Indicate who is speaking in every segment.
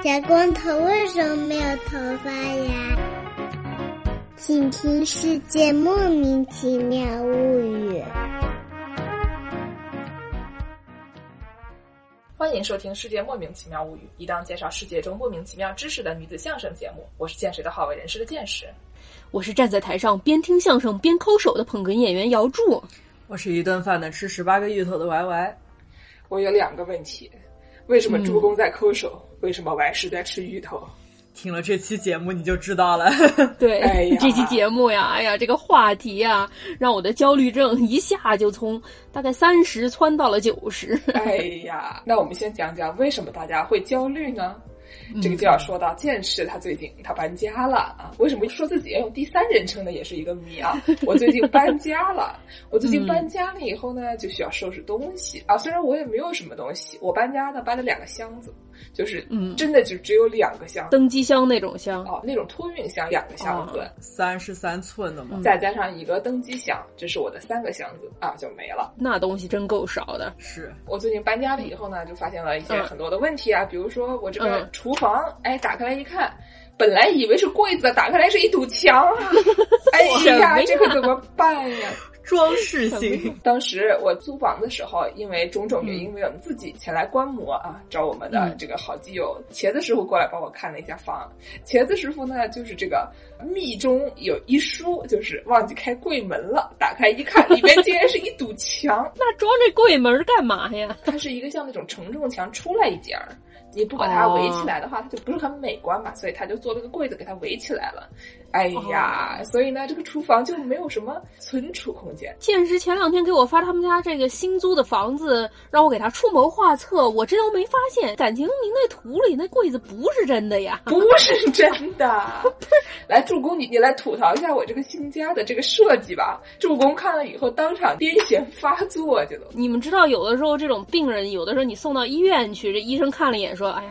Speaker 1: 小光头为什么没有头发呀？请听《世界莫名其妙物语》。
Speaker 2: 欢迎收听《世界莫名其妙物语》，一档介绍世界中莫名其妙知识的女子相声节目。我是见谁的好为人师的见识，
Speaker 3: 我是站在台上边听相声边抠手的捧哏演员姚柱，
Speaker 4: 我是一顿饭能吃十八个芋头的 Y Y。
Speaker 2: 我有两个问题：为什么助攻在抠手？为什么我还是在吃芋头？
Speaker 4: 听了这期节目你就知道了。
Speaker 3: 对，
Speaker 2: 哎呀
Speaker 3: 这期节目呀，哎呀，这个话题呀，让我的焦虑症一下就从大概三十窜到了九十。
Speaker 2: 哎呀，那我们先讲讲为什么大家会焦虑呢？这个就要说到剑士，他最近他搬家了啊。为什么说自己要用第三人称呢？也是一个谜啊。我最近搬家了，我最近搬家了以后呢，就需要收拾东西啊。虽然我也没有什么东西，我搬家呢搬了两个箱子，就是
Speaker 3: 嗯
Speaker 2: 真的就只有两个箱子
Speaker 3: 登机箱那种箱，
Speaker 2: 哦，那种托运箱两个箱子。
Speaker 4: 三十三寸的嘛，
Speaker 2: 再加上一个登机箱，这是我的三个箱子啊，就没了。
Speaker 3: 那东西真够少的。
Speaker 4: 是
Speaker 2: 我最近搬家了以后呢，就发现了一些
Speaker 3: 嗯
Speaker 2: 很多的问题啊，比如说我这个
Speaker 3: 嗯
Speaker 2: 厨房，哎，打开来一看，本来以为是柜子，打开来是一堵墙啊！哎呀这可怎么办呀？
Speaker 4: 装饰 性。
Speaker 2: 当时我租房的时候，因为种种原因，为我们自己前来观摩啊，找我们的
Speaker 3: 嗯
Speaker 2: 这个好基友茄子师傅过来帮我看了一下房。茄子师傅呢，就是这个密中有一书，就是忘记开柜门了，打开一看，里面竟然是一堵墙。
Speaker 3: 那装这柜门干嘛呀？
Speaker 2: 它是一个像那种承重墙出来一截儿，你不把它围起来的话，它就不是很美观嘛，所以他就做了个柜子给它围起来了。哎呀，所以呢，这个厨房就没有什么存储空间。
Speaker 3: 建师前两天给我发他们家这个新租的房子，让我给他出谋划策，我这都没发现，感情您那图里那柜子不是真的呀？
Speaker 2: 不是真的，来助攻你，你来吐槽一下我这个新家的这个设计吧。助攻看了以后，当场癫痫发作，这都。
Speaker 3: 你们知道，有的时候这种病人，有的时候你送到医院去，这医生看了一眼说：“哎呀，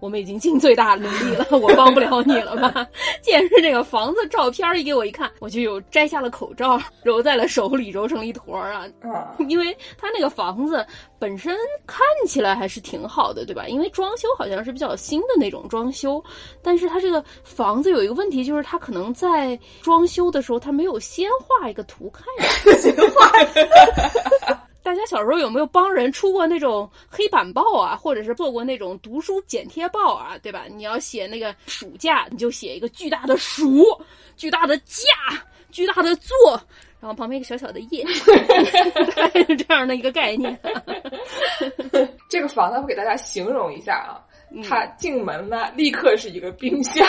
Speaker 3: 我们已经尽最大努力了，我帮不了你了吧？” 见是这个房子照片一给我一看，我就有摘下了口罩，揉在了手里，揉成了一坨儿啊。
Speaker 2: 啊，
Speaker 3: 因为他那个房子本身看起来还是挺好的，对吧？因为装修好像是比较新的那种装修，但是他这个房子有一个问题，就是他可能在装修的时候，他没有先画一个图看大家小时候有没有帮人出过那种黑板报啊，或者是做过那种读书剪贴报啊，对吧？你要写那个暑假，你就写一个巨大的暑，巨大的假，巨大的作，然后旁边一个小小的叶，大概是这样的一个概念。
Speaker 2: 这个房子我给大家形容一下啊，
Speaker 3: 嗯
Speaker 2: 它进门呢立刻是一个冰箱。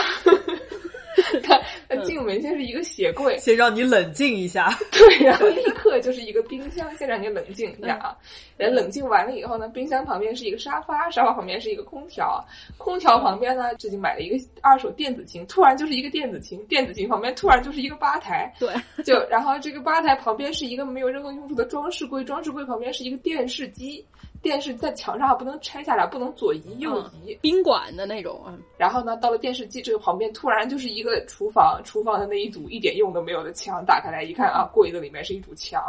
Speaker 2: 它它进门先是一个鞋柜，
Speaker 4: 先让你冷静一下。
Speaker 2: 对，然后立刻就是一个冰箱，先让你冷静一下啊。人冷静完了以后呢，冰箱旁边是一个沙发，沙发旁边是一个空调，空调旁边呢最近买了一个二手电子琴，突然就是一个电子琴，电子琴旁边突然就是一个吧台，
Speaker 3: 对，
Speaker 2: 就然后这个吧台旁边是一个没有任何用处的装饰柜，装饰柜旁边是一个电视机。电视在墙上不能拆下来，不能左移右移。
Speaker 3: 宾馆的那种啊，
Speaker 2: 然后呢，到了电视机这个旁边，突然就是一个厨房，厨房的那一堵一点用都没有的墙，打开来一看啊，柜子里面是一堵墙。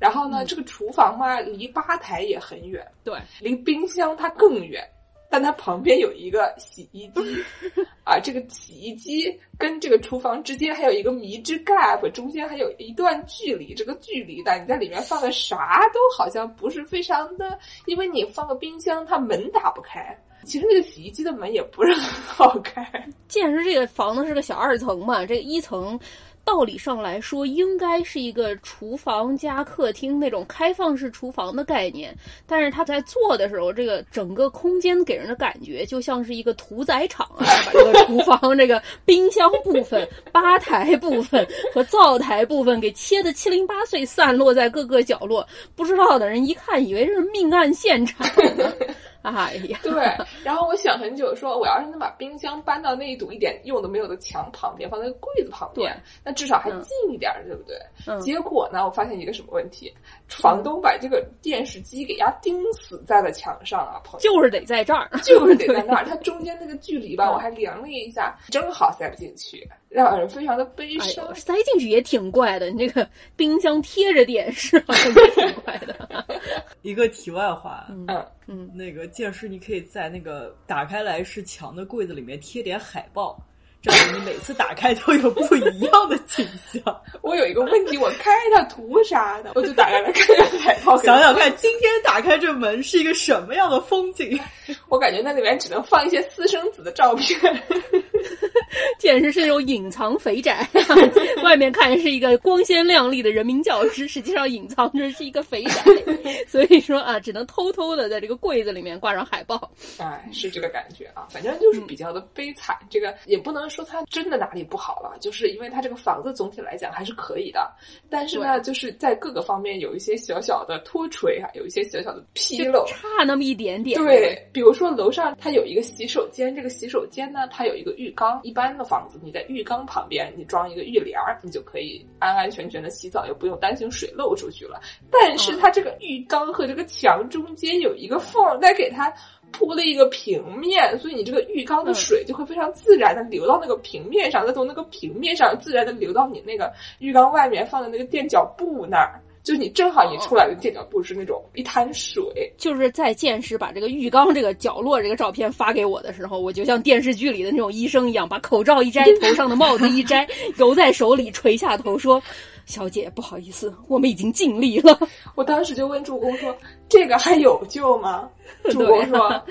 Speaker 2: 然后呢，这个厨房嘛，离吧台也很远，
Speaker 3: 对，
Speaker 2: 离冰箱它更远，但它旁边有一个洗衣机，啊，这个洗衣机跟这个厨房之间还有一个迷之 gap，中间还有一段距离，这个距离呢，你在里面放个啥都好像不是非常的，因为你放个冰箱，它门打不开。其实那个洗衣机的门也不是很好开，
Speaker 3: 既然是这个房子是个小二层嘛，这个一层。道理上来说，应该是一个厨房加客厅那种开放式厨房的概念，但是他在做的时候，这个整个空间给人的感觉就像是一个屠宰场啊，把这个厨房这个冰箱部分、吧台部分和灶台部分给切的七零八碎，散落在各个角落，不知道的人一看以为是命案现场。哎呀，
Speaker 2: 对，然后我想很久说，我要是能把冰箱搬到那一堵一点用都没有的墙旁边，放在柜子旁边，那至少还近一点，对不对？
Speaker 3: 嗯、
Speaker 2: 结果呢，我发现一个什么问题？房东把这个电视机给压钉死在了墙上啊，朋友，
Speaker 3: 就是得在这儿，
Speaker 2: 就是得在那儿。它中间那个距离吧，我还量了一下，正好塞不进去，让人非常的悲伤。
Speaker 3: 哎、塞进去也挺怪的，你这个冰箱贴着电视好像也挺怪的。
Speaker 4: 一个题外话，
Speaker 2: 嗯。
Speaker 3: 嗯，嗯。
Speaker 4: 那个剑师，你可以在那个打开来是墙的柜子里面贴点海报，这样你每次打开都有不一样的景象。
Speaker 2: 我有一个问题，我开它图啥呢？我就打开来看看海报，
Speaker 4: 想想看，今天打开这门是一个什么样的风景？
Speaker 2: 我感觉那里面只能放一些私生子的照片。
Speaker 3: 简直是那种隐藏肥宅，外面看是一个光鲜亮丽的人民教师，实际上隐藏着是一个肥宅。所以说啊，只能偷偷的在这个柜子里面挂上海报。
Speaker 2: 哎，是这个感觉啊，反正就是比较的悲惨。这个也不能说它真的哪里不好了，就是因为它这个房子总体来讲还是可以的，但是呢，就是在各个方面有一些小小的脱垂啊，有一些小小的纰漏，
Speaker 3: 差那么一点点。
Speaker 2: 对，比如说楼上它有一个洗手间，这个洗手间呢，它有一个浴缸。一般的房子，你在浴缸旁边你装一个浴帘儿，你就可以安安全全的洗澡，又不用担心水漏出去了。但是它这个浴缸和这个墙中间有一个缝，再给它铺了一个平面，所以你这个浴缸的水就会非常自然的流到那个平面上，再从那个平面上自然的流到你那个浴缸外面放的那个垫脚布那儿。就是你正好你出来的垫脚布是那种一滩水，
Speaker 3: 就是在见识把这个浴缸这个角落这个照片发给我的时候，我就像电视剧里的那种医生一样，把口罩一摘，头上的帽子一摘，揉在手里，垂下头说：“小姐，不好意思，我们已经尽力了。”
Speaker 2: 我当时就问助攻说：“这个还有救吗？” 主播说。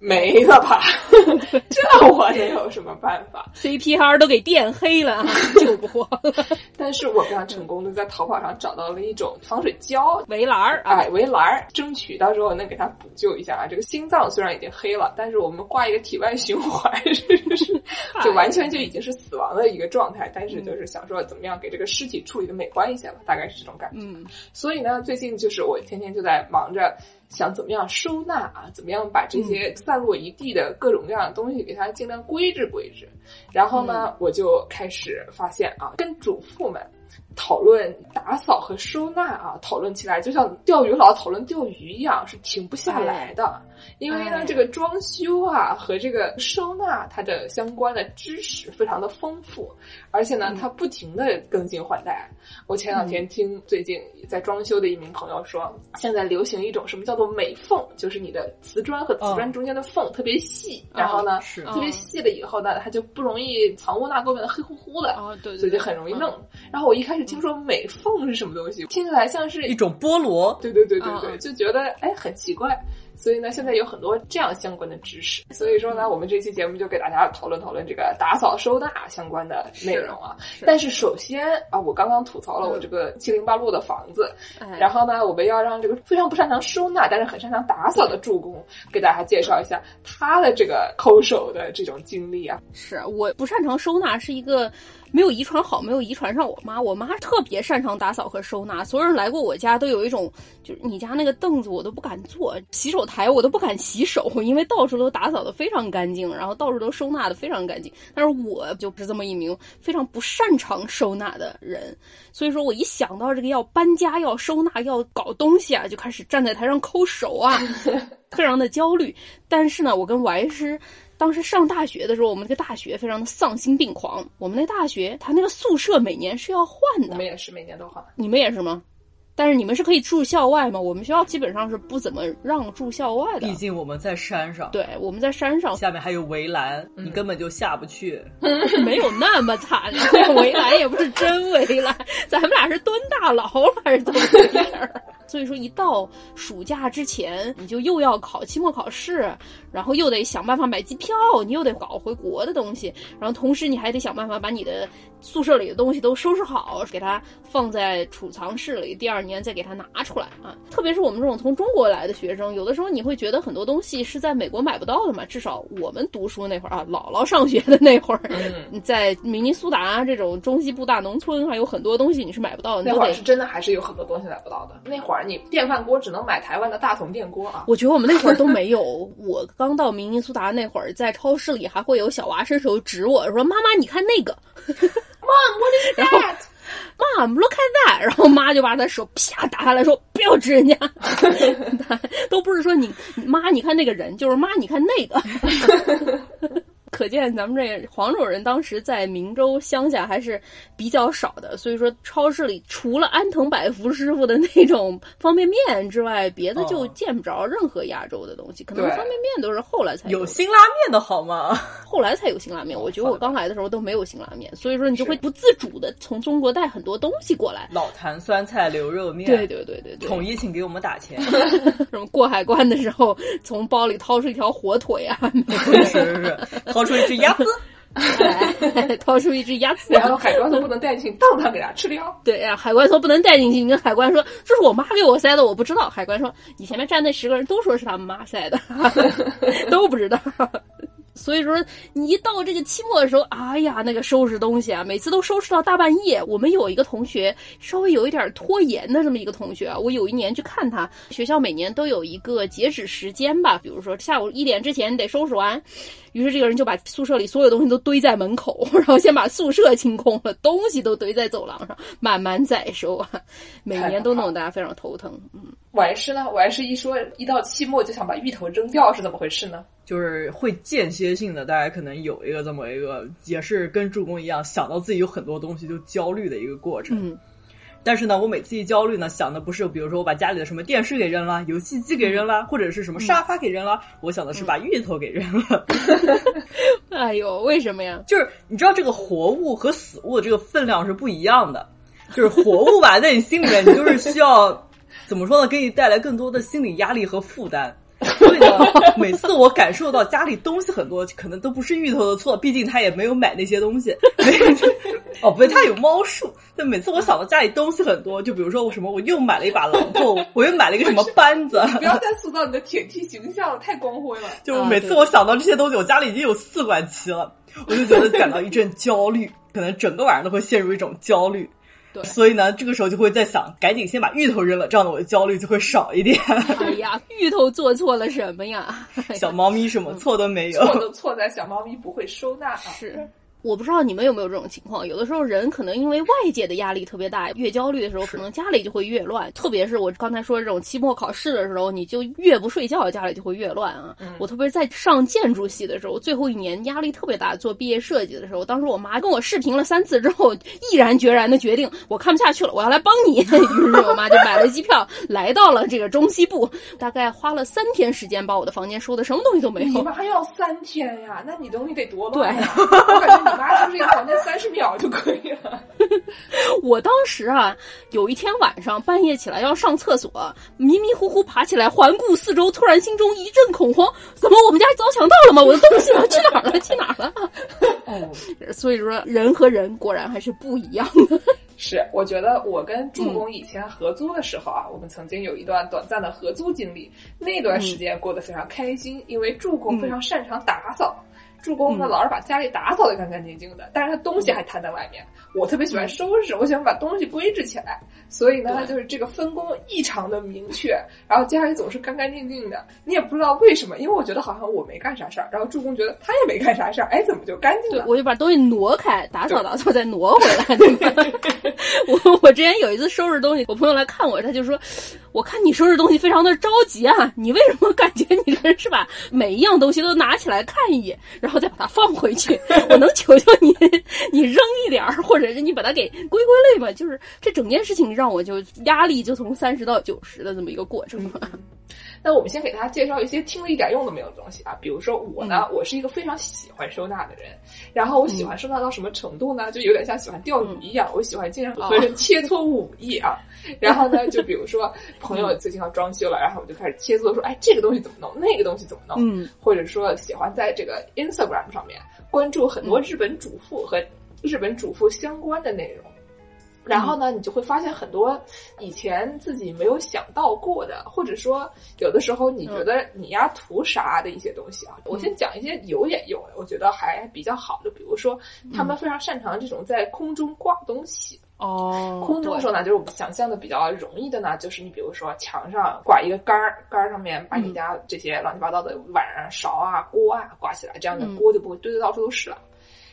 Speaker 2: 没了吧？这我能有什么办法
Speaker 3: ？CPR 都给电黑了，救不活了。
Speaker 2: 但是我非常成功的在淘宝上找到了一种防水胶
Speaker 3: 围栏儿，
Speaker 2: 哎，围栏儿，争取到时候能给它补救一下啊。这个心脏虽然已经黑了，但是我们挂一个体外循环，是是就完全就已经是死亡的一个状态。但是就是想说怎么样给这个尸体处理的美观一些吧，大概是这种感觉。
Speaker 3: 嗯，
Speaker 2: 所以呢，最近就是我天天就在忙着。想怎么样收纳啊？怎么样把这些散落一地的各种各样的东西给它尽量归置归置？然后呢，我就开始发现啊，跟主妇们讨论打扫和收纳啊，讨论起来就像钓鱼佬讨论钓鱼一样，是停不下来的。因为呢，这个装修啊和这个收纳它的相关的知识非常的丰富，而且呢，它不停的更新换代。我前两天听最近在装修的一名朋友说，现在流行一种什么叫做美缝，就是你的瓷砖和瓷砖中间的缝特别细，然后呢，特别细了以后呢，它就不容易藏污纳垢变得黑乎乎的，
Speaker 3: 对，
Speaker 2: 所以就很容易弄。然后我一开始听说美缝是什么东西，听起来像是
Speaker 4: 一种菠萝，
Speaker 2: 对对对对对，就觉得哎很奇怪。所以呢，现在有很多这样相关的知识。所以说呢，我们这期节目就给大家讨论讨论这个打扫收纳相关的内容啊。但是首先啊，我刚刚吐槽了我这个七零八落的房子，然后呢，我们要让这个非常不擅长收纳，但是很擅长打扫的助攻给大家介绍一下他的这个抠手的这种经历啊。
Speaker 3: 是我不擅长收纳，是一个。没有遗传好，没有遗传上我妈。我妈特别擅长打扫和收纳，所有人来过我家都有一种，就是你家那个凳子我都不敢坐，洗手台我都不敢洗手，因为到处都打扫的非常干净，然后到处都收纳的非常干净。但是我就不是这么一名非常不擅长收纳的人，所以说我一想到这个要搬家、要收纳、要搞东西啊，就开始站在台上抠手啊，非常的焦虑。但是呢，我跟王师。当时上大学的时候，我们那个大学非常的丧心病狂。我们那大学，它那个宿舍每年是要换的。
Speaker 2: 我们也是每年都换。
Speaker 3: 你们也是吗？但是你们是可以住校外吗？我们学校基本上是不怎么让住校外的。
Speaker 4: 毕竟我们在山上。
Speaker 3: 对，我们在山上，
Speaker 4: 下面还有围栏，你根本就下不去。
Speaker 3: 没有那么惨，围栏也不是真围栏，咱们俩是蹲大牢还是怎么回事？所以说，一到暑假之前，你就又要考期末考试，然后又得想办法买机票，你又得搞回国的东西，然后同时你还得想办法把你的宿舍里的东西都收拾好，给它放在储藏室里，第二年再给它拿出来啊。特别是我们这种从中国来的学生，有的时候你会觉得很多东西是在美国买不到的嘛。至少我们读书那会儿啊，姥姥上学的那会儿，在明尼苏达这种中西部大农村，还有很多东西你是买不到的。
Speaker 2: 那会儿是真的还是有很多东西买不到的。那会儿。你电饭锅只能买台湾的大桶电锅啊！
Speaker 3: 我觉得我们那会儿都没有。我刚到明尼苏达那会儿，在超市里还会有小娃伸手指我说：“妈妈，你看那个。
Speaker 2: ”Mom，what is
Speaker 3: that？Mom，look at that！然后妈就把他手啪打下来说：“不要指人家。”都不是说你妈，你看那个人，就是妈，你看那个。可见咱们这黄种人当时在明州乡下还是比较少的，所以说超市里除了安藤百福师傅的那种方便面之外，别的就见不着任何亚洲的东西。可能方便面都是后来才
Speaker 4: 有
Speaker 3: 的
Speaker 4: 辛拉面的好吗？
Speaker 3: 后来才有辛拉面。我觉得我刚来的时候都没有辛拉面，所以说你就会不自主的从中国带很多东西过来。
Speaker 4: 老坛酸菜牛肉面，
Speaker 3: 对对对对对，
Speaker 4: 统一请给我们打钱。
Speaker 3: 什么过海关的时候，从包里掏出一条火腿啊，
Speaker 4: 是是是，掏出一只鸭子，
Speaker 3: 哎掏出一只鸭子，
Speaker 2: 然后海关说不能带进去，当场给他吃掉。
Speaker 3: 对呀、海关说不能带进去，你跟海关说这是我妈给我塞的，我不知道。海关说你前面站那十个人都说是他们妈塞的，都不知道。所以说，你一到这个期末的时候，哎呀，那个收拾东西啊，每次都收拾到大半夜。我们有一个同学稍微有一点拖延的这么一个同学啊，我有一年去看他，学校每年都有一个截止时间吧，比如说下午一点之前得收拾完。于是这个人就把宿舍里所有东西都堆在门口，然后先把宿舍清空了，东西都堆在走廊上，慢慢再收啊。每年都弄得大家非常头疼。嗯，
Speaker 2: 完事呢？完事一说一到期末就想把芋头扔掉，是怎么回事呢？
Speaker 4: 就是会间歇性的，大家可能有一个这么一个，也是跟助攻一样，想到自己有很多东西就焦虑的一个过程。
Speaker 3: 嗯
Speaker 4: 但是呢，我每次一焦虑呢，想的不是比如说我把家里的什么电视给扔了，游戏机给扔了，或者是什么沙发给扔了，我想的是把芋头给扔了。
Speaker 3: 哎呦，为什么呀？
Speaker 4: 就是你知道这个活物和死物的这个分量是不一样的，就是活物吧，在你心里面，你就是需要怎么说呢，给你带来更多的心理压力和负担。所以呢，每次我感受到家里东西很多，可能都不是芋头的错，毕竟他也没有买那些东西。哦，不对，他有猫树。但每次我想到家里东西很多，就比如说我什么，我又买了一把榔头，我又买了一个什么扳子，
Speaker 2: 不要再塑造你的铁梯形象了，太光辉了。
Speaker 4: 就每次我想到这些东西，我家里已经有四管齐了，我就觉得感到一阵焦虑，可能整个晚上都会陷入一种焦虑。
Speaker 3: 对
Speaker 4: 所以呢，这个时候就会在想，赶紧先把芋头扔了，这样的我的焦虑就会少一点。
Speaker 3: 哎呀，芋头做错了什么呀？哎呀
Speaker 4: 小猫咪什么错都没有。
Speaker 2: 错都错在小猫咪不会收纳啊。
Speaker 3: 是。我不知道你们有没有这种情况，有的时候人可能因为外界的压力特别大，越焦虑的时候，可能家里就会越乱。特别是我刚才说这种期末考试的时候，你就越不睡觉，家里就会越乱啊。我特别在上建筑系的时候，最后一年压力特别大，做毕业设计的时候，当时我妈跟我视频了三次之后，毅然决然的决定，我看不下去了，我要来帮你。于是我妈就买了机票来到了这个中西部，大概花了三天时间把我的房间收的什么东西都没有。
Speaker 2: 你妈要三天呀？那你东西得多乱呀！妈收拾一个房间三十秒就可以了。
Speaker 3: 我当时啊，有一天晚上半夜起来要上厕所，迷迷糊糊爬起来环顾四周，突然心中一阵恐慌，怎么我们家遭强盗了吗？我的东西呢？去哪儿了？去哪儿了？
Speaker 4: 哦，
Speaker 3: 所以说人和人果然还是不一样的。
Speaker 2: 是，我觉得我跟助攻以前合租的时候啊，我们曾经有一段短暂的合租经历，那段时间过得非常开心，因为助攻非常擅长打扫。助攻呢，老是把家里打扫的干干净净的，但是他东西还摊在外面。我特别喜欢收拾，我喜欢把东西规置起来，所以呢，就是这个分工异常的明确，然后家里总是干干净净的。你也不知道为什么，因为我觉得好像我没干啥事儿，然后助攻觉得他也没干啥事儿，哎，怎么就干净了？
Speaker 3: 我就把东西挪开，打扫打扫再挪回来，对吧？我我之前有一次收拾东西，我朋友来看我，他就说：“我看你收拾东西非常的着急啊，你为什么感觉你这是把每一样东西都拿起来看一眼，然后再把它放回去？我能求求你，你扔一点儿，或者是你把它给归归类吧？就是这整件事情让我就压力就从三十到九十的这么一个过程。
Speaker 2: 那我们先给大家介绍一些听了一点用都没有的东西啊，比如说我呢，我是一个非常喜欢收纳的人，然后我喜欢收纳到什么程度呢？就有点像喜欢钓鱼一样，我喜欢经常和人切磋武艺啊。然后呢，就比如说朋友最近要装修了，然后我就开始切磋说，哎，这个东西怎么弄，那个东西怎么弄，
Speaker 3: 嗯，
Speaker 2: 或者说喜欢在这个 Instagram 上面关注很多日本主妇和日本主妇相关的内容。然后呢，你就会发现很多以前自己没有想到过的，或者说有的时候你觉得你呀图啥的一些东西啊。我先讲一些有也有的，我觉得还比较好的，比如说他们非常擅长这种在空中挂东西。
Speaker 3: 哦，
Speaker 2: 空中的时候呢，就是我们想象的比较容易的呢，就是你比如说墙上挂一个杆儿，杆儿上面把你家这些乱七八糟的碗啊、勺啊、锅啊挂起来，这样的锅就不会堆得到处都是了。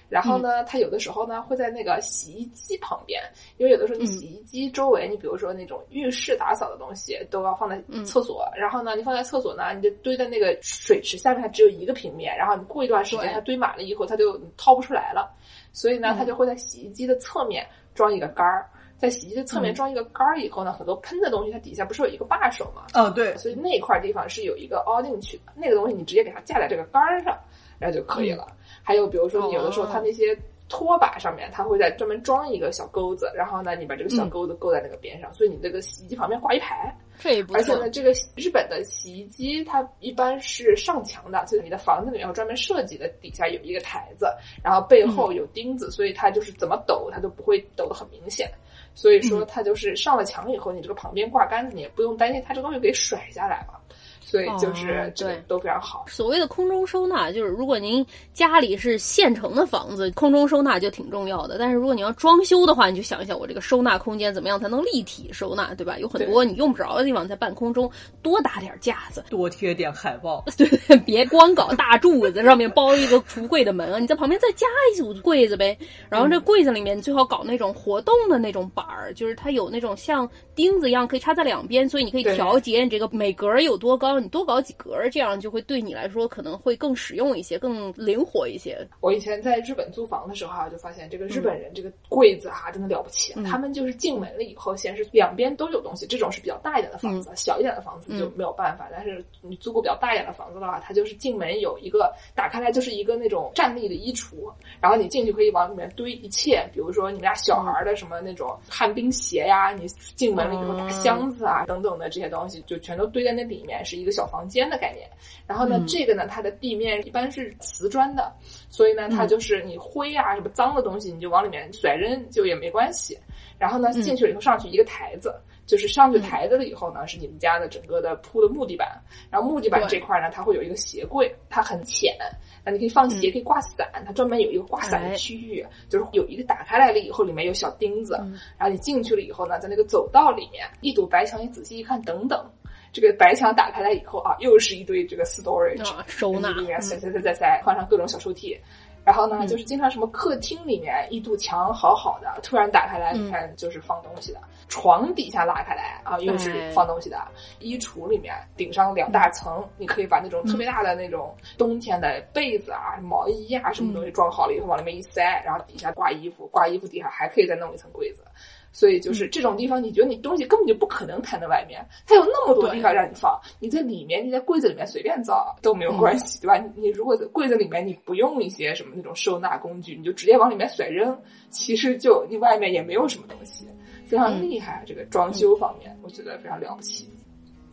Speaker 2: 然后呢，它有的时候呢会在那个洗衣机旁边，因为有的时候你洗衣机周围，你比如说那种浴室打扫的东西都要放在厕所，然后呢，你放在厕所呢，你就堆在那个水池下面，它只有一个平面，然后你过一段时间它堆满了以后，它就掏不出来了，所以呢，它就会在洗衣机的侧面装一个杆儿。在洗衣机的侧面装一个杆儿以后呢，很多喷的东西它底下不是有一个把手吗？
Speaker 4: 嗯，对，
Speaker 2: 所以那块地方是有一个凹进去的，那个东西你直接给它架在这个杆儿上，然后就可以了。还有比如说，你有的时候它那些拖把上面，它会在专门装一个小钩子，然后呢，你把这个小钩子勾在那个边上，所以你这个洗衣机旁边挂一排。
Speaker 3: 这也不
Speaker 2: 而且呢，这个日本的洗衣机它一般是上墙的，就是你的房子里面有专门设计的，底下有一个台子，然后背后有钉子，所以它就是怎么抖它都不会抖得很明显。所以说，它就是上了墙以后，你这个旁边挂杆子，你也不用担心它这东西给甩下来了。所以就是这个都非常好。
Speaker 3: 所谓的空中收纳，就是如果您家里是现成的房子，空中收纳就挺重要的。但是如果你要装修的话，你就想一想，我这个收纳空间怎么样才能立体收纳，对吧？有很多你用不着的地方，在半空中多打点架子，
Speaker 4: 多贴点海报，
Speaker 3: 对，别光搞大柱子上面包一个橱柜的门啊，你在旁边再加一组柜子呗。然后这柜子里面最好搞那种活动的那种板儿，就是它有那种像钉子一样可以插在两边，所以你可以调节你这个每格有多高。你多搞几格，这样就会对你来说可能会更实用一些，更灵活一些。
Speaker 2: 我以前在日本租房的时候啊，就发现这个日本人这个柜子哈真的了不起。他们就是进门了以后，先是两边都有东西。这种是比较大一点的房子，小一点的房子就没有办法。但是你租过比较大一点的房子的话，它就是进门有一个打开来就是一个那种站立的衣橱，然后你进去可以往里面堆一切，比如说你们家小孩的什么那种旱冰鞋呀，你进门了以后大箱子啊等等的这些东西，就全都堆在那里面，是一个。小房间的概念，然后呢，这个呢，它的地面一般是瓷砖的，所以呢，它就是你灰啊什么脏的东西，你就往里面甩扔就也没关系。然后呢，进去了以后上去一个台子，就是上去台子了以后呢，是你们家的整个的铺的木地板，然后木地板这块呢，它会有一个鞋柜，它很浅，那你可以放鞋，可以挂伞，它专门有一个挂伞的区域，就是有一个打开来了以后里面有小钉子，然后你进去了以后呢，在那个走道里面一堵白墙，你仔细一看，等等。这个白墙打开来以后啊，又是一堆这个 storage
Speaker 3: 收纳，
Speaker 2: 里面塞塞塞塞塞，放上各种小抽屉。然后呢，就是经常什么客厅里面一堵墙好好的，突然打开来，你看就是放东西的。床底下拉开来啊，又是放东西的。衣橱里面顶上两大层，你可以把那种特别大的那种冬天的被子啊、毛衣啊什么东西装好了以后往里面一塞，然后底下挂衣服，挂衣服底下还可以再弄一层柜子。所以就是这种地方，你觉得你东西根本就不可能摊在外面，它有那么多地方让你放。你在里面，你在柜子里面随便造都没有关系，对吧？你如果在柜子里面你不用一些什么那种收纳工具，你就直接往里面甩扔，其实就你外面也没有什么东西，非常厉害。这个装修方面，我觉得非常了不起。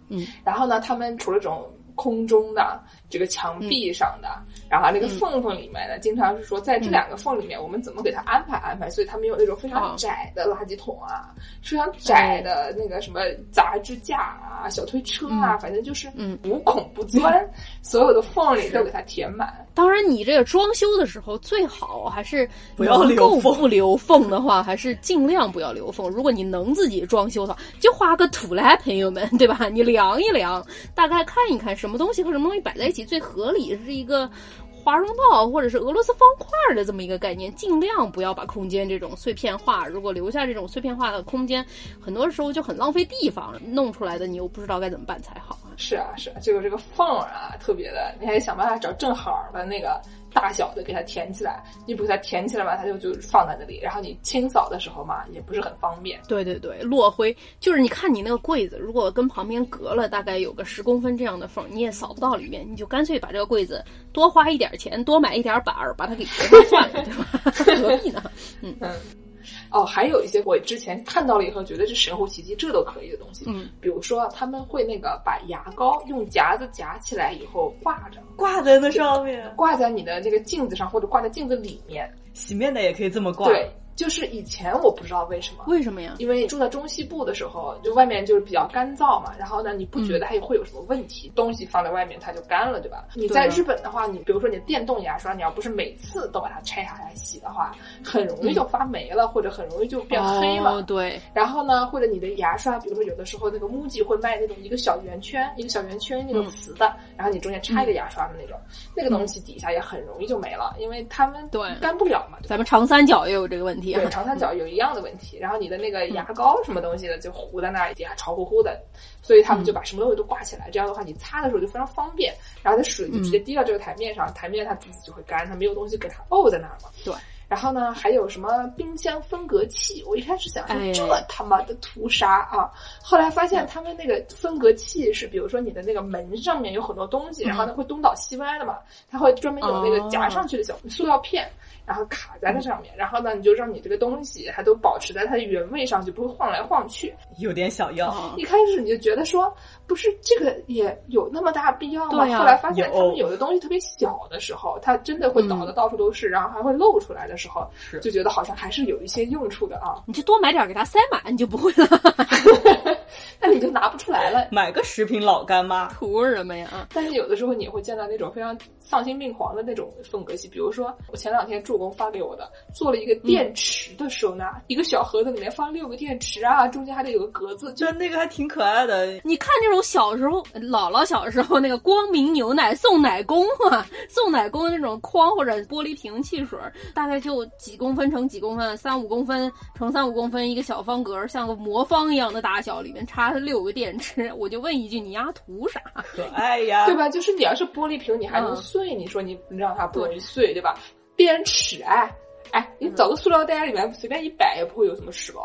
Speaker 3: 嗯，
Speaker 2: 然后呢，他们除了这种空中的。这个墙壁上的，然后那个缝缝里面的，经常是说在这两个缝里面，我们怎么给它安排安排？所以他们有那种非常窄的垃圾桶啊，非常窄的那个什么杂志架啊、小推车啊，反正就是无孔不钻，所有的缝里都给它填满。
Speaker 3: 当然，你这个装修的时候最好还是
Speaker 4: 不要留缝，
Speaker 3: 不留缝的话，还是尽量不要留缝。如果你能自己装修的话，就画个图来，朋友们，对吧？你量一量，大概看一看什么东西和什么东西摆在一起。最合理是一个华容道或者是俄罗斯方块的这么一个概念，尽量不要把空间这种碎片化。如果留下这种碎片化的空间，很多时候就很浪费地方，弄出来的你又不知道该怎么办才好。
Speaker 2: 是啊，是啊，就有这个缝啊，特别的，你还得想办法找正好的那个。大小的给它填起来，你不给它填起来嘛，它就就放在那里。然后你清扫的时候嘛，也不是很方便。
Speaker 3: 对对对，落灰就是你看你那个柜子，如果跟旁边隔了大概有个十公分这样的缝，你也扫不到里面，你就干脆把这个柜子多花一点钱，多买一点板儿，把它给隔上算了，对吧？何必呢？嗯嗯。
Speaker 2: 哦，还有一些我之前看到了以后觉得是神乎其技，这都可以的东西。
Speaker 3: 嗯，
Speaker 2: 比如说他们会那个把牙膏用夹子夹起来以后挂着，
Speaker 4: 挂在那上面，
Speaker 2: 挂在你的这个镜子上或者挂在镜子里面。
Speaker 4: 洗面奶也可以这么挂。
Speaker 2: 对，就是以前我不知道为什么，
Speaker 3: 为什么呀？
Speaker 2: 因为住在中西部的时候，就外面就是比较干燥嘛，然后呢，你不觉得它也会有什么问题？东西放在外面它就干了，对吧？你在日本的话，你比如说你的电动牙刷，你要不是每次都把它拆下来洗的话，很容易就发霉了，或者很容易就变黑了。
Speaker 3: 哦，对。
Speaker 2: 然后呢，或者你的牙刷，比如说有的时候那个 MUJI 会卖那种一个小圆圈，一个小圆圈那种瓷的，然后你中间插一个牙刷的那种，那个东西底下也很容易就没了，因为它们
Speaker 3: 对
Speaker 2: 干不了嘛。
Speaker 3: 咱们长三角也有这个问题，
Speaker 2: 对，长三角有一样的问题。然后你的那个牙膏什么东西的就糊在那里，底下潮乎乎的，所以他们就把什么东西都挂起来，这样的话你擦的时候就非常方便。然后它水就直接滴到这个台面上，台面它自己就会干，它没有东西给它沤在那儿嘛。
Speaker 3: 对。
Speaker 2: 然后呢，还有什么冰箱分隔器？我一开始想说
Speaker 3: 哎
Speaker 2: 这他妈的屠杀啊！后来发现他们那个分隔器是，比如说你的那个门上面有很多东西，然后它会东倒西歪的嘛，它会专门有那个夹上去的小塑料片。然后卡在它上面，然后呢，你就让你这个东西它都保持在它的原位上，就不会晃来晃去。
Speaker 4: 有点小要。
Speaker 2: 一开始你就觉得说，不是这个也有那么大必要吗？后来发现
Speaker 4: 有
Speaker 2: 他们有的东西特别小的时候，它真的会倒的到处都是，然后还会露出来的时候，就觉得好像还是有一些用处的啊。
Speaker 3: 你就多买点儿给它塞满，你就不会了。
Speaker 2: 那你就拿不出来了。
Speaker 4: 买个食品老干妈，
Speaker 3: 图什么呀？啊，
Speaker 2: 但是有的时候你会见到那种非常丧心病狂的那种风格系，比如说我前两天助攻发给我的，做了一个电池的收纳，一个小盒子里面放六个电池啊，中间还得有个格子，就
Speaker 4: 就那个还挺可爱的。
Speaker 3: 你看那种小时候，姥姥小时候那个光明牛奶送奶工啊，送奶工的那种筐或者玻璃瓶汽水，大概就几公分乘几公分，三五公分乘三五公分一个小方格，像个魔方一样的大小，里面插着六个电池。我就问一句，你丫图啥？
Speaker 4: 可爱呀，
Speaker 2: 对？吧？就是你要是玻璃瓶，你还能
Speaker 3: 嗯
Speaker 2: 碎，你说你让它不容易碎，对吧？电池，哎哎，你找个塑料袋里面随便一摆，也不会有什么事吧？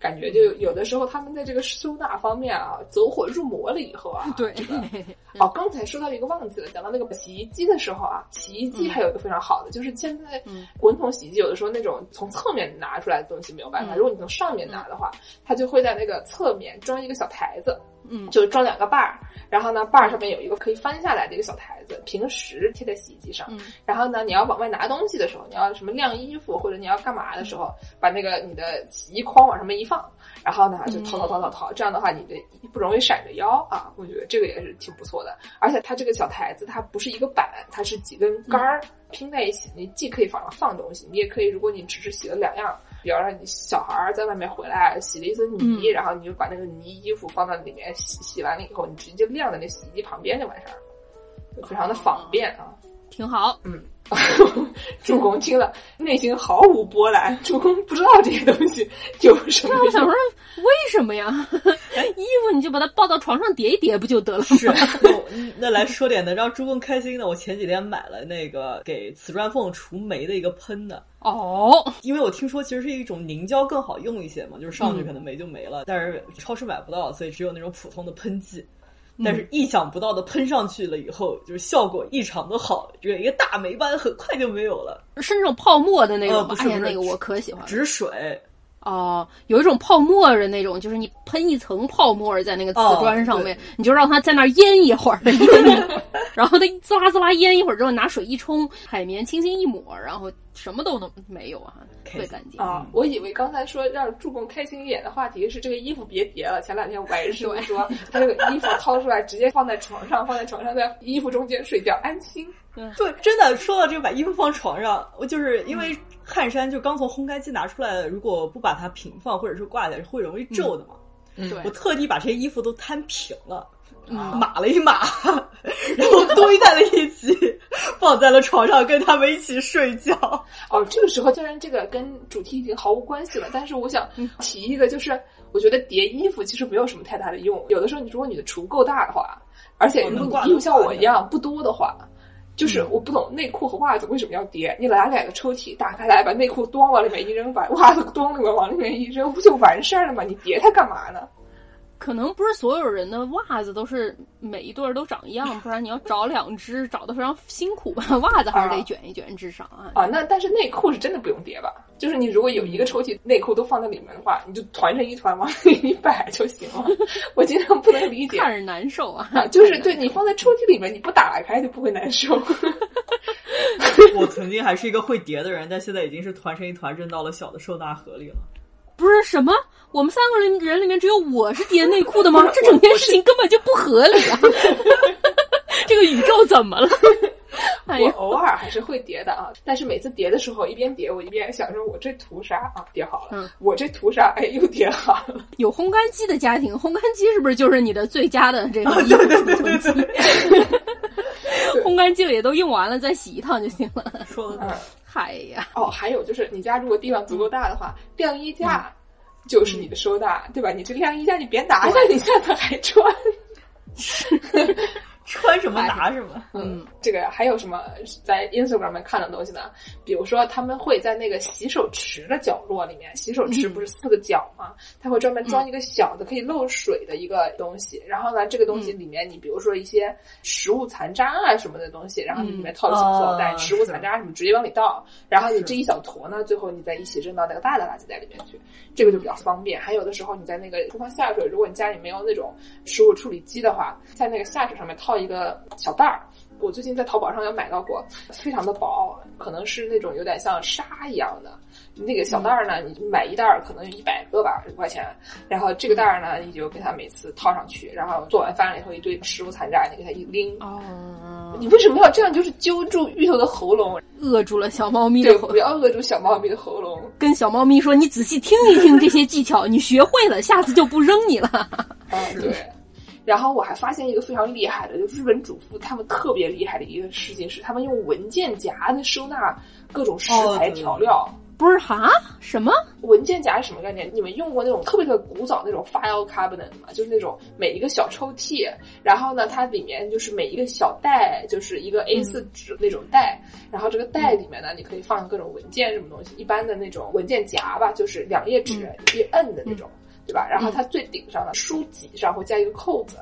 Speaker 2: 感觉就有的时候他们在这个收纳方面啊，走火入魔了以后啊，
Speaker 3: 对
Speaker 2: 这个 哦，刚才说到一个忘记了，讲到那个洗衣机的时候啊，洗衣机还有一个非常好的，就是现在
Speaker 3: 嗯
Speaker 2: 滚筒洗衣机有的时候那种从侧面拿出来的东西没有办法，
Speaker 3: 嗯
Speaker 2: 如果你从上面拿的话，它就会在那个侧面装一个小台子，
Speaker 3: 嗯
Speaker 2: 就是装两个把儿，然后呢，把儿上面有一个可以翻下来的一个小台子，平时贴在洗衣机上。
Speaker 3: 嗯
Speaker 2: 然后呢，你要往外拿东西的时候，你要什么晾衣服或者你要干嘛的时候，把那个你的洗衣筐往上面一放，然后呢就掏掏掏掏掏，这样的话你的不容易闪着腰啊。我觉得这个也是挺不错的，而且它这个小台子它不是一个板，它是几根杆儿拼在一起，你既可以往上放东西，你也可以，如果你只是洗了两样。比方说你小孩儿在外面回来洗了一身泥，然后你就把那个泥衣服放到里面洗，洗完了以后你直接晾在那洗衣机旁边就完事儿了，就非常的方便啊。
Speaker 3: 挺好。
Speaker 2: 嗯，主公听了内心毫无波澜，主公不知道这些东西有什么
Speaker 3: 我想说。，为什么呀？衣服你就把它抱到床上叠一叠不就得了吗？
Speaker 4: 是，那那来说点能让朱公开心的。我前几天买了那个给瓷砖缝除霉的一个喷的，
Speaker 3: 哦，
Speaker 4: 因为我听说其实是一种凝胶更好用一些嘛，就是上去可能霉就没了，但是超市买不到，所以只有那种普通的喷剂。但是意想不到的喷上去了以后，就是效果异常的好，这个一个大霉斑很快就没有了，
Speaker 3: 是那种泡沫的那种吧？哎呀，
Speaker 4: 呃不是不是
Speaker 3: 那个我可喜欢。
Speaker 4: 止水。
Speaker 3: 哦，有一种泡沫的那种，就是你喷一层泡沫在那个瓷砖上面，
Speaker 4: 哦
Speaker 3: 你就让它在那儿腌一会儿，腌一会儿，然后它滋啦滋啦腌一会儿之后，拿水一冲，海绵轻轻一抹，然后什么都能没有啊，特别干净。
Speaker 2: 啊，我以为刚才说让助攻开心一点的话题是这个衣服别叠了。前两天白师傅说，他这个衣服掏出来直接放在床上，放在床上在衣服中间睡觉，安心。
Speaker 4: 对，真的说到这个，把衣服放床上，我就是因为汗衫就刚从烘干机拿出来，如果不把它平放或者是挂起来，会容易皱的嘛。
Speaker 2: 嗯
Speaker 3: 对
Speaker 4: 我特地把这些衣服都摊平了，
Speaker 3: 嗯
Speaker 4: 码了一码，然后堆在了一起，放在了床上，跟他们一起睡觉。
Speaker 2: 哦，这个时候虽然这个跟主题已经毫无关系了，但是我想提一个，就是我觉得叠衣服其实没有什么太大的用。有的时候，你如果你的橱够大的话，而且衣服像我一样不多的话。就是我不懂内裤和袜子为什么要叠？你拿两个抽屉打开来，把内裤端往里面一扔，把袜子 端里面往里面一扔，不就完事儿了吗？你叠它干嘛呢？
Speaker 3: 可能不是所有人的袜子都是每一对儿都长一样，不然你要找两只找的非常辛苦吧。袜子还是得卷一卷，至少啊。
Speaker 2: 啊，那但是内裤是真的不用叠吧？就是你如果有一个抽屉内裤都放在里面的话，你就团成一团往 里一摆就行了。我经常不能理解
Speaker 3: 看着难受啊！
Speaker 2: 啊，就是对你放在抽屉里面，你不打开就不会难受。
Speaker 4: 我曾经还是一个会叠的人，但现在已经是团成一团扔到了小的收纳盒里了。
Speaker 3: 不是什么？我们三个人人里面只有我是叠内裤的吗？这整件事情根本就不合理啊！这个宇宙怎么了？哎
Speaker 2: 我，偶尔还是会叠的啊，但是每次叠的时候，一边叠我一边想说，我这图啥啊？叠好了，
Speaker 3: 嗯
Speaker 2: 我这图啥？哎，又叠好了。
Speaker 3: 有烘干机的家庭，烘干机是不是就是你的最佳的这个衣服储存机？烘干机里也都用完了，再洗一趟就行了。
Speaker 4: 说的
Speaker 2: 嗯，
Speaker 3: 嗨呀，
Speaker 2: 哦，还有就是你家如果地方足够大的话，晾衣架就是你的收纳，对吧？你这晾衣架你别拿下，你下次还穿。
Speaker 4: 穿什么拿什么。
Speaker 2: 嗯，这个还有什么在 Instagram 上面看的东西呢？比如说他们会在那个洗手池的角落里面，洗手池不是四个角吗？他会专门装一个小的可以漏水的一个东西。然后呢，这个东西里面你比如说一些食物残渣啊什么的东西，然后你里面套个小塑料袋，
Speaker 4: 哦
Speaker 2: 食物残渣什么直接往里倒，然后你这一小坨呢，最后你再一起扔到那个大的垃圾袋里面去，这个就比较方便。还有的时候你在那个厨房下水，如果你家里没有那种食物处理机的话，在那个下水上面套一个小袋儿。我最近在淘宝上有买到过，非常的薄，可能是那种有点像纱一样的。那个小袋儿呢，你买一袋儿可能有一百个吧，五块钱。然后这个袋儿呢，你就给它每次套上去，然后做完饭了以后，一堆食物残渣，你给它一拎。
Speaker 3: 哦，
Speaker 2: 你为什么要这样？就是揪住芋头的喉咙，
Speaker 3: 扼住了小猫咪
Speaker 2: 对，
Speaker 3: 的喉
Speaker 2: 不，要扼住小猫咪的喉咙。
Speaker 3: 跟小猫咪说：“你仔细听一听这些技巧，你学会了，下次就不扔你了。
Speaker 2: 啊，对。然后我还发现一个非常厉害的，就日本主妇他们特别厉害的一个事情是，他们用文件夹的收纳各种食材调料。”
Speaker 3: 不是哈？什么？
Speaker 2: 文件夹是什么概念？你们用过那种特别特别古早那种 file cabinet 吗？就是那种每一个小抽屉，然后呢，它里面就是每一个小袋，就是一个 A 4纸那种袋，然后这个袋里面呢，你可以放各种文件什么东西。一般的那种文件夹吧，就是两页纸一摁的那种，对吧？然后它最顶上的书脊上会加一个扣子。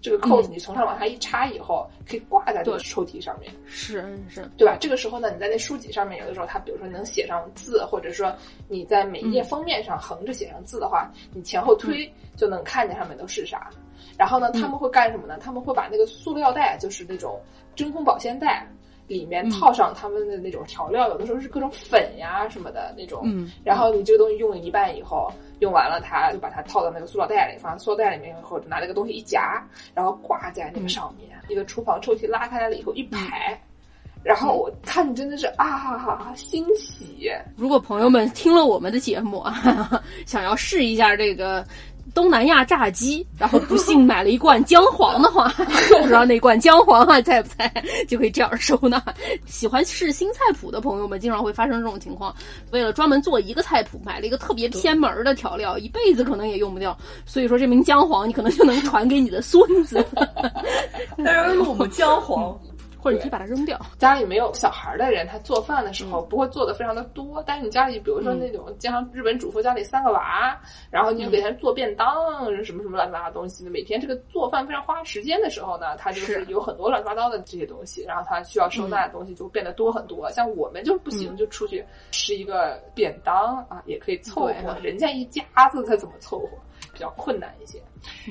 Speaker 2: 这个扣子你从上往下一插以后，可以挂在这个抽屉上面。
Speaker 3: 是是，
Speaker 2: 对吧？这个时候呢，你在那书籍上面，有的时候它比如说能写上字，或者说你在每一页封面上横着写上字的话，你前后推就能看见上面都是啥。然后呢，他们会干什么呢？他们会把那个塑料袋，就是那种真空保鲜袋。里面套上他们的那种调料，有的时候是各种粉呀什么的那种。
Speaker 3: 嗯，
Speaker 2: 然后你这个东西用了一半以后，用完了，它就把它套到那个塑料袋里，放在塑料袋里面以后，拿那个东西一夹，然后挂在那个上面。一个厨房抽屉拉开来了以后一排，然后我看真的是啊欣喜。
Speaker 3: 如果朋友们听了我们的节目啊，想要试一下这个东南亚炸鸡，然后不幸买了一罐姜黄的话，不知道那罐姜黄还在不在，就可以这样收纳。喜欢试新菜谱的朋友们，经常会发生这种情况。为了专门做一个菜谱，买了一个特别偏门的调料，一辈子可能也用不掉。所以说，这名姜黄你可能就能传给你的孙子，
Speaker 4: 但是我们姜黄，
Speaker 3: 或者你可以把它扔掉。
Speaker 2: 家里没有小孩的人，他做饭的时候不会做的非常的多。但是你家里，比如说那种经常日本主妇家里三个娃，然后你就给他做便当，什么什么乱七八糟东西，每天这个做饭非常花时间的时候呢，他就是
Speaker 3: 是
Speaker 2: 有很多乱七八糟的这些东西，然后他需要收纳的东西就变得多很多。像我们就是不行，就出去吃一个便当啊，也可以凑合。人家一家子他怎么凑合？比较困难一些。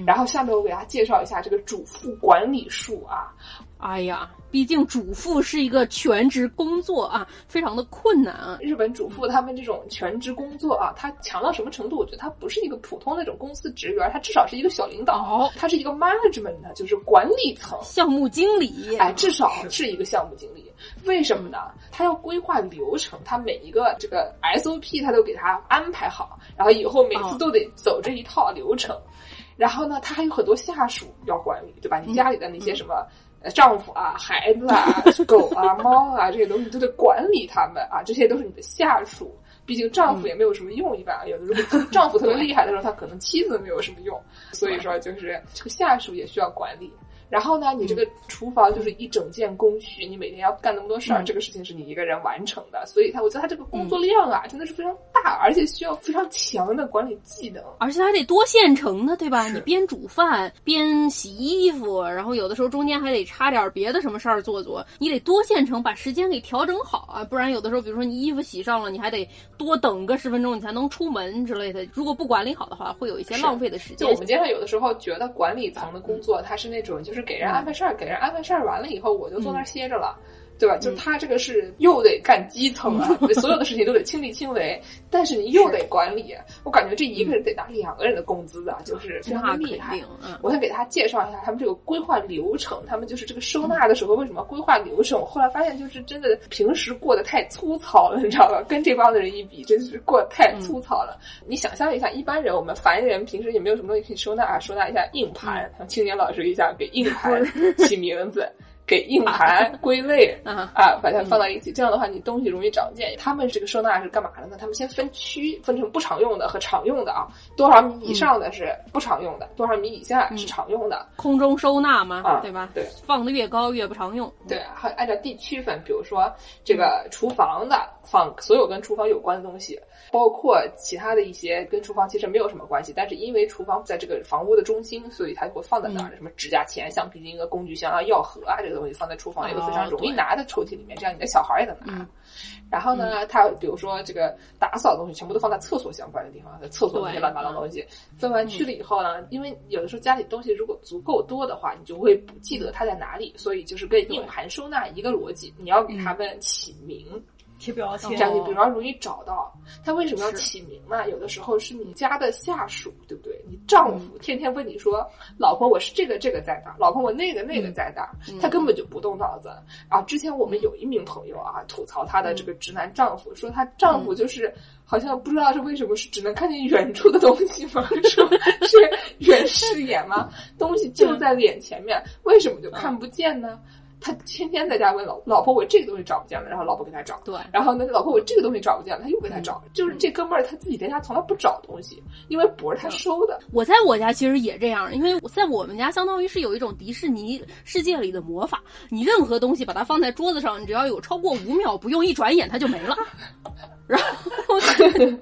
Speaker 2: 然后下面我给大家介绍一下这个主妇管理术啊，
Speaker 3: 哎呀，毕竟主妇是一个全职工作啊，非常的困难啊。
Speaker 2: 日本主妇他们这种全职工作啊，他强到什么程度？我觉得他不是一个普通那种公司职员，他至少是一个小领导
Speaker 3: 哦，
Speaker 2: 他是一个 management 的，就是管理层。
Speaker 3: 项目经理，
Speaker 2: 哎，至少是一个项目经理。为什么呢？他要规划流程，他每一个这个 SOP 他都给他安排好，然后以后每次都得走这一套流程。然后呢，他还有很多下属要管理，对吧？你家里的那些什么。呃，丈夫啊，孩子啊，狗啊，猫啊，这些东西都得管理他们啊，这些都是你的下属。毕竟丈夫也没有什么用，一般有的时候丈夫特别厉害的时候，他可能妻子没有什么用，所以说就是这个下属也需要管理。然后呢，你这个厨房就是一整件工序，你每天要干那么多事儿，
Speaker 3: 嗯
Speaker 2: 这个事情是你一个人完成的，所以他我觉得他这个工作量啊，真的是非常大，而且需要非常强的管理技能。
Speaker 3: 而且还得多现成的，对吧？你边煮饭边洗衣服，然后有的时候中间还得插点别的什么事儿做做，你得多现成把时间给调整好啊，不然有的时候，比如说你衣服洗上了，你还得多等个十分钟你才能出门之类的。如果不管理好的话，会有一些浪费的时间
Speaker 2: 就我。们经常有的时候觉得管理层的工作，他是那种就是给人安排事儿，给人安排事儿完了以后，我就坐那儿歇着了。对吧？就他这个是又得干基层啊，所有的事情都得亲力亲为，但是你又得管理。我感觉这一个人得拿两个人的工资啊，就是非常厉害。嗯我想给他介绍一下他们这个规划流程，他们就是这个收纳的时候为什么规划流程？我后来发现就是真的平时过得太粗糙了，你知道吧？跟这帮的人一比，真是过得太粗糙了。你想象一下，一般人我们凡人平时也没有什么东西可以收纳啊，收纳一下硬盘，像青年老师一下给硬盘 起名字。给硬盘归类 啊，把它放到一起，这样的话你东西容易找不见。他们这个收纳是干嘛的呢？他们先分区，分成不常用的和常用的啊。多少米以上的是不常用的，多少米以下是常用的。
Speaker 3: 空中收纳嘛，
Speaker 2: 啊，
Speaker 3: 对吧？
Speaker 2: 对，
Speaker 3: 放的越高越不常用。
Speaker 2: 对，还按照地区分，比如说这个厨房的放所有跟厨房有关的东西。包括其他的一些跟厨房其实没有什么关系，但是因为厨房在这个房屋的中心，所以它会放在那儿。什么指甲钳、橡皮筋、个工具箱啊、药盒啊，这个东西放在厨房一个非常容易拿的抽屉里面，这样你的小孩也能拿。然后呢，他比如说这个打扫的东西全部都放在厕所相关的地方，在厕所那些乱七八糟东西分完区了以后呢，因为有的时候家里东西如果足够多的话，你就会不记得它在哪里，所以就是跟硬盘收纳一个逻辑，你要给他们起名。
Speaker 4: 贴标签，
Speaker 2: 这样你比方容易找到。他为什么要起名呢？有的时候是你家的下属，对不对？你丈夫天天问你说：“老婆，我是这个这个在哪？老婆，我那个那个在哪？”他根本就不动脑子。啊，之前我们有一名朋友啊，吐槽她的这个直男丈夫，说她丈夫就是好像不知道是为什么是只能看见远处的东西吗？说是远视眼吗？东西就在脸前面，为什么就看不见呢？他天天在家问老老婆，我这个东西找不见了，然后老婆给他找。
Speaker 3: 对，
Speaker 2: 然后呢，老婆我这个东西找不见了，他又给他找。就是这哥们儿他自己在家从来不找东西，因为不是他收的。
Speaker 3: 我在我家其实也这样，因为在我们家相当于是有一种迪士尼世界里的魔法，你任何东西把它放在桌子上，你只要有超过五秒不用，一转眼它就没了。然后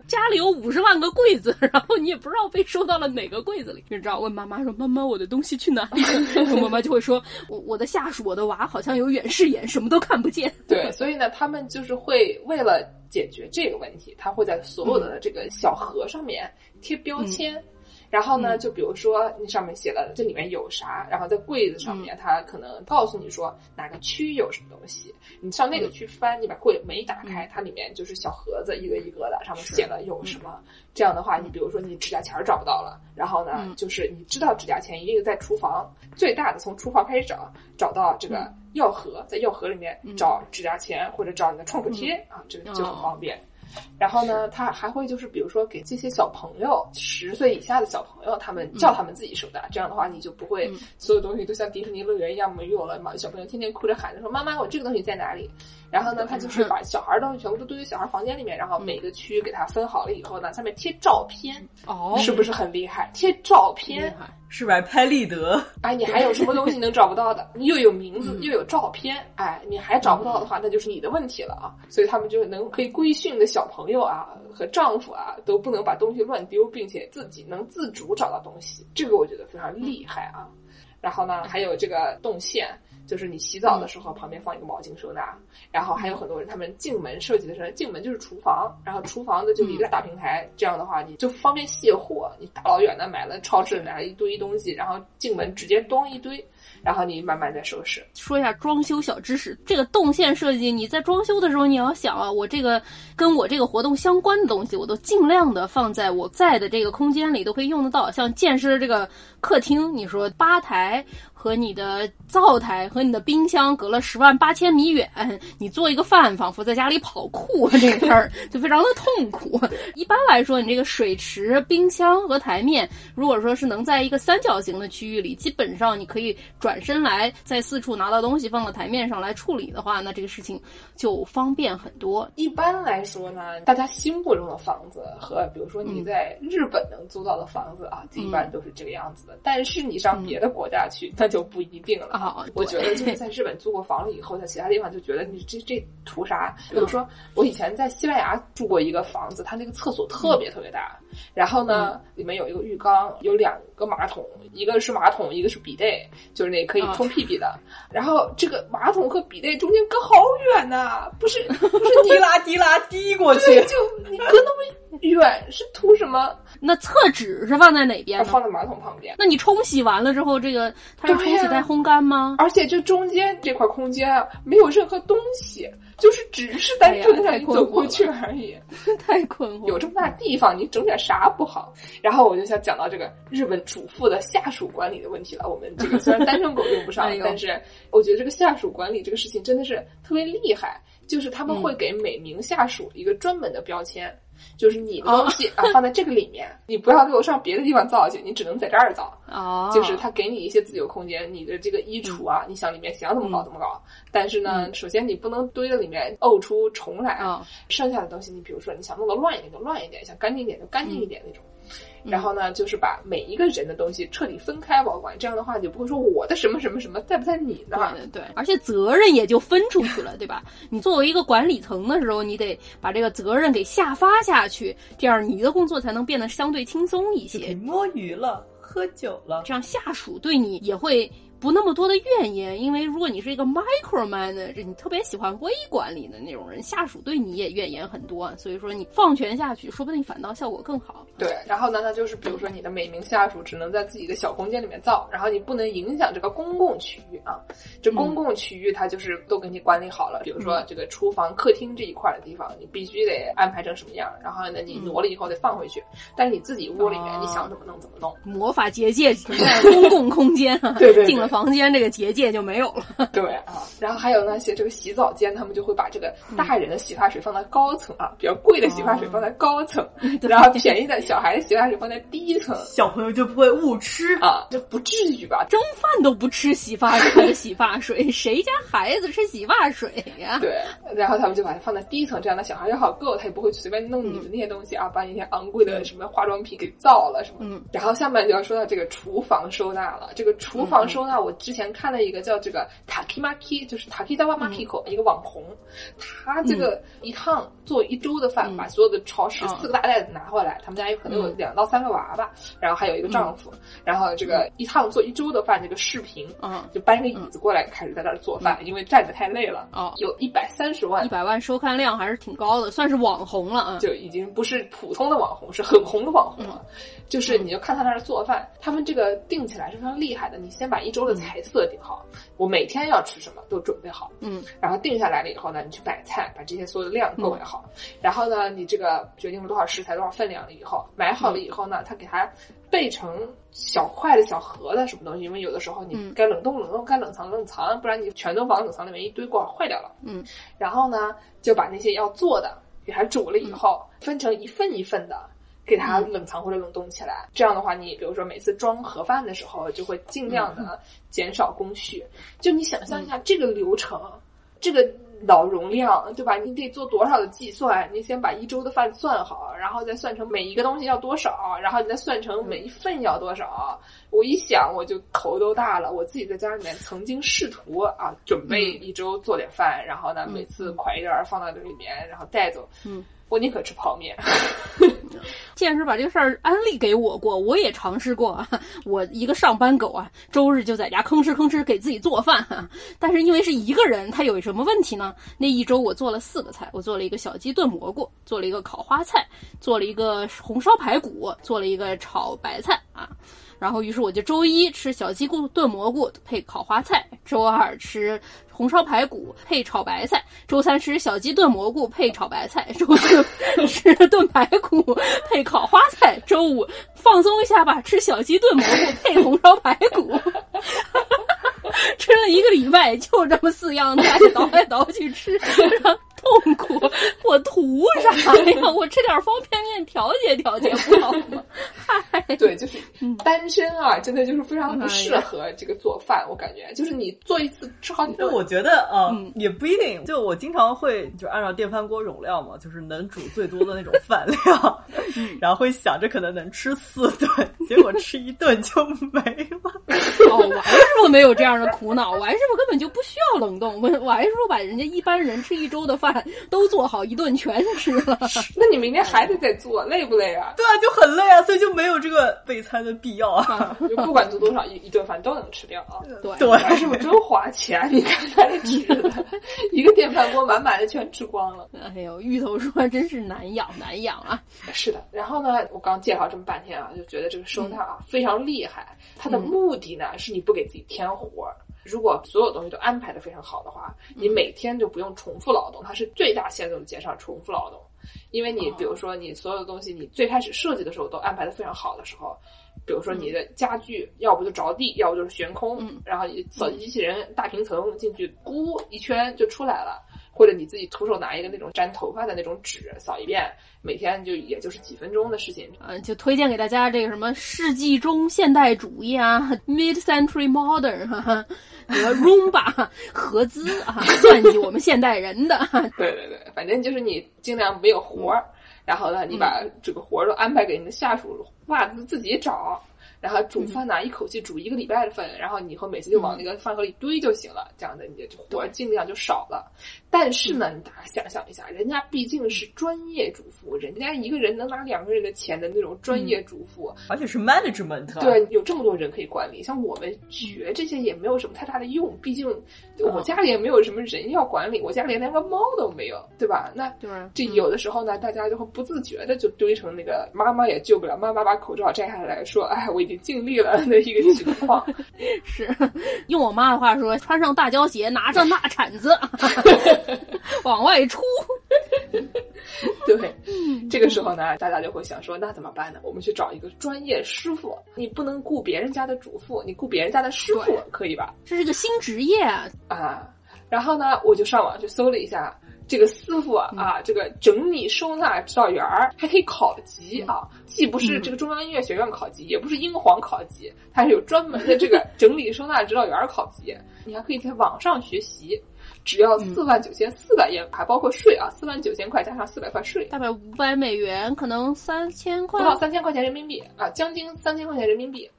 Speaker 3: 家里有五十万个柜子，然后你也不知道被收到了哪个柜子里。你知道问妈妈说：“妈妈，我的东西去哪里？” 妈妈就会说：“我我的下属，我的娃好像有远视眼，什么都看不见。”
Speaker 2: 对，所以呢，他们就是会为了解决这个问题，他会在所有的这个小盒上面贴标签。然后呢，就比如说你上面写了这里面有啥，然后在柜子上面，它可能告诉你说哪个区有什么东西，你上那个区翻，你把柜门一打开，它里面就是小盒子一个一个的，上面写了有什么。这样的话，你比如说你指甲钳找不到了，然后呢，就是你知道指甲钳一定在厨房最大的，从厨房开始找，找到这个药盒，在药盒里面找指甲钳或者找你的创可贴啊，这个就很方便。然后呢，他还会就是，比如说给这些小朋友，十岁以下的小朋友，他们叫他们自己收纳。这样的话，你就不会所有东西都像迪士尼乐园一样没有了嘛？小朋友天天哭着喊着说：“妈妈，我这个东西在哪里？”然后呢，他就是把小孩东西全部都堆在小孩房间里面，然后每个区给他分好了以后呢，上面贴照片。
Speaker 3: 哦，
Speaker 2: 是不是很厉害？贴照片。
Speaker 4: 是吧？拍立得，
Speaker 2: 哎，你还有什么东西能找不到的？你又有名字，又有照片，哎，你还找不到的话，那就是你的问题了啊！所以他们就能可以规训的小朋友啊和丈夫啊，都不能把东西乱丢，并且自己能自主找到东西，这个我觉得非常厉害啊。然后呢，还有这个动线。就是你洗澡的时候，旁边放一个毛巾收纳，然后还有很多人他们进门设计的是进门就是厨房，然后厨房的就一个大平台，这样的话你就方便卸货，你大老远的买了超市买了一堆东西，然后进门直接装一堆。然后你慢慢再收拾。
Speaker 3: 说一下装修小知识，这个动线设计，你在装修的时候，你要想啊，我这个跟我这个活动相关的东西，我都尽量的放在我在的这个空间里都可以用得到。像健身这个客厅，你说吧台和你的灶台和你的冰箱隔了十万八千米远，你做一个饭仿佛在家里跑酷，这个事儿就非常的痛苦。一般来说，你这个水池、冰箱和台面，如果说是能在一个三角形的区域里，基本上你可以转。身来，在四处拿到东西放到台面上来处理的话，那这个事情就方便很多。
Speaker 2: 一般来说呢，大家心目中的房子和比如说你在日本能租到的房子啊，一般都是这个样子的。但是你上别的国家去，那就不一定了
Speaker 3: 啊。
Speaker 2: 我觉得 就是在日本租过房了以后，在其他地方就觉得你这这图啥？比如说我以前在西班牙住过一个房子，它那个厕所特别特别大，然后呢里面有一个浴缸，有两个马桶，一个是马桶，一个是笔袋，就是那。可以冲屁屁的，然后这个马桶和笔袋中间隔好远呐，不是不是
Speaker 4: 滴啦滴啦滴过去，
Speaker 2: 就你隔那么远是图什么？
Speaker 3: 那厕纸是放在哪边呢？
Speaker 2: 放在马桶旁边。
Speaker 3: 那你冲洗完了之后，这个它是冲洗再烘干吗？
Speaker 2: 而且这中间这块空间啊，没有任何东西，就是只是单纯的让你走过去而已。
Speaker 3: 太困惑。
Speaker 2: 有这么大地方，你整点啥不好？然后我就想讲到这个日本主妇的下属管理的问题了。我们这个虽然单身狗用不上，但是我觉得这个下属管理这个事情真的是特别厉害。就是他们会给每名下属一个专门的标签，就是你的东西啊放在这个里面，你不要给我上别的地方造去，你只能在这儿造。
Speaker 3: 哦，
Speaker 2: 就是他给你一些自由空间，你的这个衣橱啊，你想里面想怎么搞怎么搞。但是呢，首先你不能堆在里面沤出虫来。啊剩下的东西，你比如说你想弄得乱一点就乱一点，想干净一点就干净一点那种。然后呢，就是把每一个人的东西彻底分开保管，这样的话就不会说我的什么什么什么在不在你那
Speaker 3: 儿。对，而且责任也就分出去了，对吧？你作为一个管理层的时候，你得把这个责任给下发下去，这样你的工作才能变得相对轻松一些。
Speaker 4: 摸鱼了，喝酒了，
Speaker 3: 这样下属对你也会。不那么多的怨言，因为如果你是一个 micro manager，你特别喜欢微管理的那种人，下属对你也怨言很多，所以说你放权下去，说不定反倒效果更好。
Speaker 2: 对，然后呢，那就是比如说你的每名下属只能在自己的小空间里面造，然后你不能影响这个公共区域啊。这公共区域它就是都给你管理好了，比如说这个厨房、客厅这一块的地方，你必须得安排成什么样，然后呢，你挪了以后得放回去。但是你自己屋里面，你想怎么弄怎么弄。
Speaker 3: 魔法结界 存在公共空间，
Speaker 2: 对对，
Speaker 3: 进了。房间这个结界就没有了。
Speaker 2: 对啊，然后还有那些这个洗澡间，他们就会把这个大人的洗发水放在高层啊，比较贵的洗发水放在高层，然后便宜的小孩的洗发水放在低层，
Speaker 4: 小朋友就不会误吃
Speaker 2: 啊。这不至于吧？
Speaker 3: 蒸饭都不吃洗发水，洗发水 谁家孩子吃洗发水呀？
Speaker 2: 对，然后他们就把它放在低层，这样的小孩也好够，他也不会随便弄你的那些东西啊，把你那些昂贵的什么化妆品给造了什么。嗯。然后下面就要说到这个厨房收纳了，这个厨房收纳。我之前看了一个叫这个 Takimaki，就是 Takizawa Makiko 一个网红，他这个一趟做一周的饭，把所有的超市四个大袋子拿回来，他们家有可能有两到三个娃娃，然后还有一个丈夫，然后这个一趟做一周的饭，这个视频，嗯，就搬个椅子过来开始在那儿做饭，因为站着太累了，哦，有一百三十万，
Speaker 3: 一百万收看量还是挺高的，算是网红了啊，
Speaker 2: 就已经不是普通的网红，是很红的网红了。就是你就看他那儿做饭，他们这个定起来是非常厉害的。你先把一周的菜色定好，我每天要吃什么都准备好，嗯，然后定下来了以后呢，你去买菜，把这些所有的量购买好，然后呢，你这个决定了多少食材多少分量了以后，买好了以后呢，他给它备成小块的小盒的什么东西，因为有的时候你该冷冻冷冻，该冷藏冷藏，不然你全都往冷藏里面一堆过坏掉了，嗯，然后呢，就把那些要做的给它煮了以后，分成一份一份的。给它冷藏或者冷冻起来，这样的话，你比如说每次装盒饭的时候，就会尽量的减少工序。就你想象一下这个流程，这个脑容量，对吧？你得做多少的计算？你先把一周的饭算好，然后再算成每一个东西要多少，然后你再算成每一份要多少。我一想，我就头都大了。我自己在家里面曾经试图啊，准备一周做点饭，然后呢，每次㧟一点儿放到这里面，然后带走。嗯。我宁可吃泡面。
Speaker 3: 健师把这个事儿安利给我过，我也尝试过。我一个上班狗啊，周日就在家吭哧吭哧给自己做饭。但是因为是一个人，他有什么问题呢？那一周我做了四个菜，我做了一个小鸡炖蘑菇，做了一个烤花菜，做了一个红烧排骨，做了一个炒白菜啊。然后，于是我就周一吃小鸡炖蘑菇配烤花菜，周二吃红烧排骨配炒白菜，周三吃小鸡炖蘑菇配炒白菜，周四吃炖排骨配烤花菜，周五放松一下吧，吃小鸡炖蘑菇配红烧排骨。吃了一个礼拜，就这么四样菜，倒来倒去吃。痛苦，我图啥呀？我吃点方便面调节调节不好吗？嗨，
Speaker 2: 对，就是单身啊，真的就是非常不适合这个做饭。我感觉，就是你做一次吃好几顿。
Speaker 4: 我觉得，嗯，也不一定。就我经常会就按照电饭锅容量嘛，就是能煮最多的那种饭量，然后会想着可能能吃四顿，结果吃一顿就没了。
Speaker 3: 哦，王师傅没有这样的苦恼，王师傅根本就不需要冷冻。王师傅把人家一般人吃一周的饭 都做好一顿全吃了。
Speaker 2: 那你明天还得再做，累不累啊？
Speaker 4: 对啊，就很累啊，所以就没有这个备餐的必要啊。
Speaker 2: 就不管做多少，一一顿饭都能吃掉啊。
Speaker 3: 对
Speaker 4: 对，
Speaker 2: 王师傅真花钱，你看他这吃的，一个电饭锅满满的全吃光了。
Speaker 3: 哎呦，芋头说真是难养难养啊。
Speaker 2: 是的，然后呢，我刚介绍这么半天啊，就觉得这个收纳啊、非常厉害。它的目的呢，是你不给自己添活儿。如果所有东西都安排的非常好的话，你每天就不用重复劳动，它是最大限度的减少重复劳动。因为你比如说你所有的东西，你最开始设计的时候都安排的非常好的时候，比如说你的家具要不就着地，要不就是悬空，然后扫地机器人大平层进去，咕一圈就出来了。或者你自己徒手拿一个那种粘头发的那种纸扫一遍，每天就也就是几分钟的事情。
Speaker 3: 嗯，就推荐给大家这个什么世纪中现代主义啊，Mid Century Modern 哈、啊，和 Roomba 合资啊，算计我们现代人的。
Speaker 2: 对对对，反正就是你尽量没有活儿，然后呢，你把这个活儿都安排给你的下属，袜子自己找。然后煮饭呢，一口气煮一个礼拜的饭，然后你以后每次就往那个饭盒里堆就行了，这样的你的活儿尽量就少了。但是呢，你大家想象一下，人家毕竟是专业主妇，人家一个人能拿两个人的钱的那种专业主妇，
Speaker 4: 而且是 management，
Speaker 2: 对，有这么多人可以管理。像我们学这些也没有什么太大的用，毕竟我家里也没有什么人要管理，我家里连个猫都没有，对吧？那这有的时候呢，大家就会不自觉的就堆成那个妈妈也救不了，妈妈把口罩摘下来说：“哎，我已经尽力了。”的一个情况。
Speaker 3: 是用我妈的话说，穿上大胶鞋，拿着 大铲子 往外出。
Speaker 2: 对，这个时候呢，大家就会想说，那怎么办呢？我们去找一个专业师傅。你不能雇别人家的主妇，你雇别人家的师傅可以吧？
Speaker 3: 这是个新职业啊！
Speaker 2: 啊，然后呢，我就上网去搜了一下。这个师傅啊，啊，这个整理收纳指导员儿还可以考级啊，既不是这个中央音乐学院考级，也不是英皇考级，它是有专门的这个整理收纳指导员考级。你还可以在网上学习，只要四万九千四百元，还包括税啊，四万九千块加上四百块税，
Speaker 3: 大概五百美元，可能三千块，
Speaker 2: 不到三千块钱人民币啊，将近三千块钱人民币。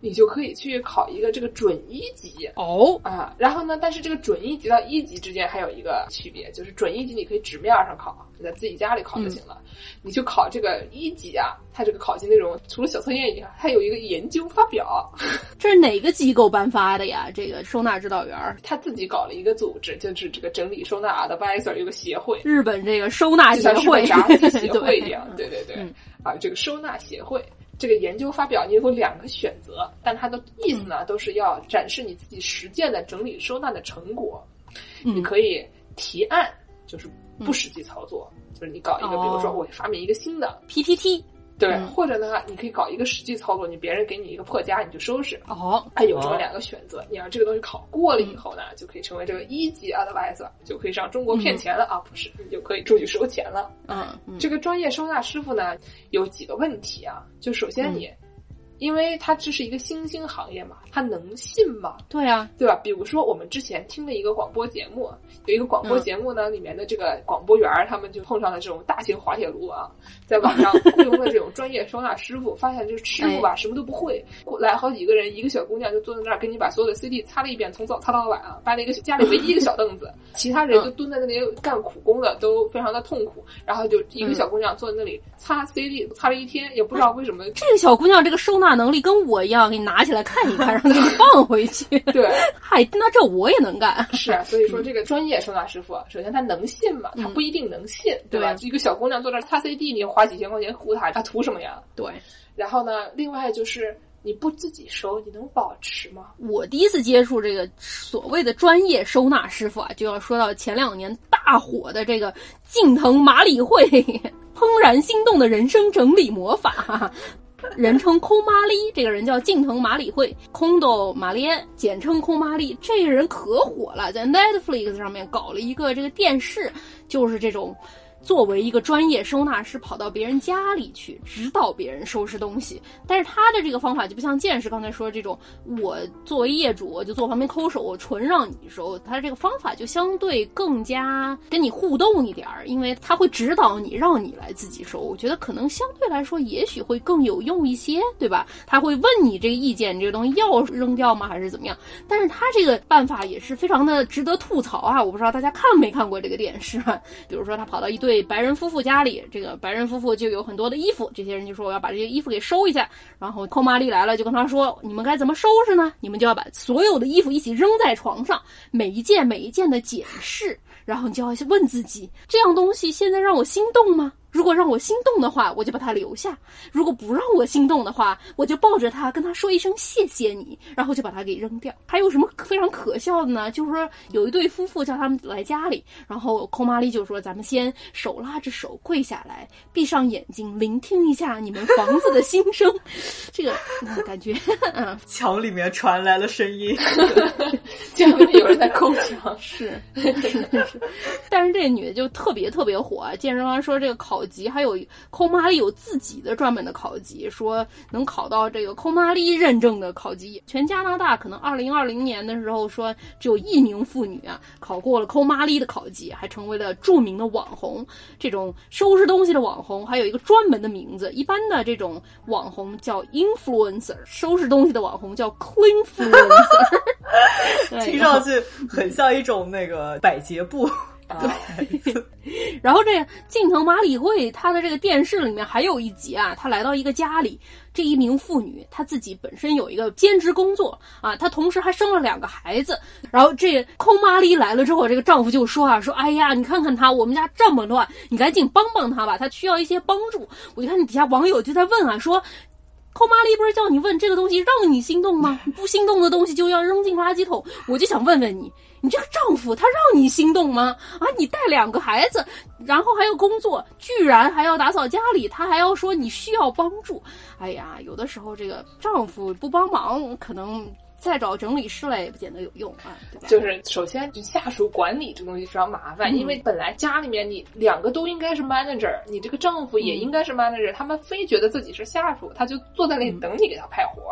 Speaker 2: 你就可以去考一个这个准一级。
Speaker 3: 哦。
Speaker 2: 啊，然后呢，但是这个准一级到一级之间还有一个区别，就是准一级你可以纸面上考，你在自己家里考就行了。你去考这个一级啊，它这个考级内容除了小测验以外，还有一个研究发表。
Speaker 3: 这是哪个机构颁发的呀？这个收纳指导员
Speaker 2: 他自己搞了一个组织，就是这个整理收纳 advisor 有个协会，
Speaker 3: 日本这个收纳协会，
Speaker 2: 杂技协会一样，对对对，啊，这个收纳协会。这个研究发表你有两个选择，但它的意思呢，都是要展示你自己实践的整理收纳的成果。你可以提案，就是不实际操作，就是你搞一个，比如说我发明一个新的
Speaker 3: PPT，
Speaker 2: 对，或者呢，你可以搞一个实际操作，你别人给你一个破家，你就收拾。
Speaker 3: 哦，
Speaker 2: 哎，有这么两个选择，你要这个东西考过了以后呢，就可以成为这个一级 advisor，就可以上中国骗钱了啊！不是，你就可以出去收钱了。
Speaker 3: 嗯，
Speaker 2: 这个专业收纳师傅呢，有几个问题啊，就首先你。因为它这是一个新兴行业嘛，它能信吗？
Speaker 3: 对啊，
Speaker 2: 对吧？比如说我们之前听的一个广播节目，有一个广播节目呢，里面的这个广播员他们就碰上了这种大型滑铁卢啊，在网上雇佣的这种专业收纳师傅，发现这师傅吧什么都不会，来好几个人，一个小姑娘就坐在那儿给你把所有的 CD 擦了一遍，从早擦到晚啊，搬了一个家里唯一一个小凳子，其他人就蹲在那里干苦工的都非常的痛苦，然后就一个小姑娘坐在那里擦 CD，擦了一天，也不知道为什么。
Speaker 3: 这个小姑娘这个收纳。能力跟我一样，给你拿起来看一看，然后给你放回去。
Speaker 2: 对，
Speaker 3: 嗨，那这我也能干。
Speaker 2: 是啊，所以说这个专业收纳师傅，首先他能信吗？他不一定能信，对吧？一个小姑娘坐这擦 CD，你花几千块钱雇她，她图什么呀？
Speaker 3: 对。
Speaker 2: 然后呢，另外就是你不自己收，你能保持吗？
Speaker 3: 我第一次接触这个所谓的专业收纳师傅啊，就要说到前两年大火的这个近藤麻里惠，怦然心动的人生整理魔法。人称空妈丽，这个人叫近藤麻里惠，空斗马莲，简称空妈丽。这个人可火了，在 Netflix 上面搞了一个这个电视，就是这种作为一个专业收纳师，跑到别人家里去指导别人收拾东西。但是他的这个方法就不像剑士刚才说的这种，我作为业主我就坐旁边抠手，我纯让你收。他这个方法就相对更加跟你互动一点儿，因为他会指导你，让你来自己收。我觉得可能相对来说，也许会更有用一些，对吧？他会问你这个意见，这个东西要扔掉吗，还是怎么样？但是他这个办法也是非常的值得吐槽啊！我不知道大家看没看过这个电视，比如说他跑到一堆对白人夫妇家里，这个白人夫妇就有很多的衣服，这些人就说我要把这些衣服给收一下，然后寇玛丽来了就跟他说，你们该怎么收拾呢？你们就要把所有的衣服一起扔在床上，每一件每一件的检视，然后你就要问自己，这样东西现在让我心动吗？如果让我心动的话，我就把他留下；如果不让我心动的话，我就抱着他跟他说一声谢谢你，然后就把他给扔掉。还有什么非常可笑的呢？就是说有一对夫妇叫他们来家里，然后寇玛丽就说：“咱们先手拉着手跪下来，闭上眼睛，聆听一下你们房子的心声。”这个感觉，嗯，
Speaker 4: 墙里面传来了声音，
Speaker 2: 墙里有人在抠墙，
Speaker 3: 是是是。但是这女的就特别特别火，健身房说这个考。考级还有抠玛丽有自己的专门的考级，说能考到这个抠玛丽认证的考级。全加拿大可能二零二零年的时候说只有一名妇女啊考过了抠玛丽的考级，还成为了著名的网红。这种收拾东西的网红还有一个专门的名字，一般的这种网红叫 influencer，收拾东西的网红叫 cleanfluencer。
Speaker 4: 听上去很像一种那个百洁布。
Speaker 3: 对，然后这近藤麻里惠，她的这个电视里面还有一集啊，她来到一个家里，这一名妇女她自己本身有一个兼职工作啊，她同时还生了两个孩子。然后这空妈丽来了之后，这个丈夫就说啊，说哎呀，你看看她，我们家这么乱，你赶紧帮帮她吧，她需要一些帮助。我就看底下网友就在问啊，说。寇玛丽不是叫你问这个东西让你心动吗？不心动的东西就要扔进垃圾桶。我就想问问你，你这个丈夫他让你心动吗？啊，你带两个孩子，然后还要工作，居然还要打扫家里，他还要说你需要帮助。哎呀，有的时候这个丈夫不帮忙，可能。再找整理师来也不见得有用啊，对吧？
Speaker 2: 就是首先，下属管理这东西非常麻烦，因为本来家里面你两个都应该是 manager，你这个丈夫也应该是 manager，他们非觉得自己是下属，他就坐在那里等你给他派活。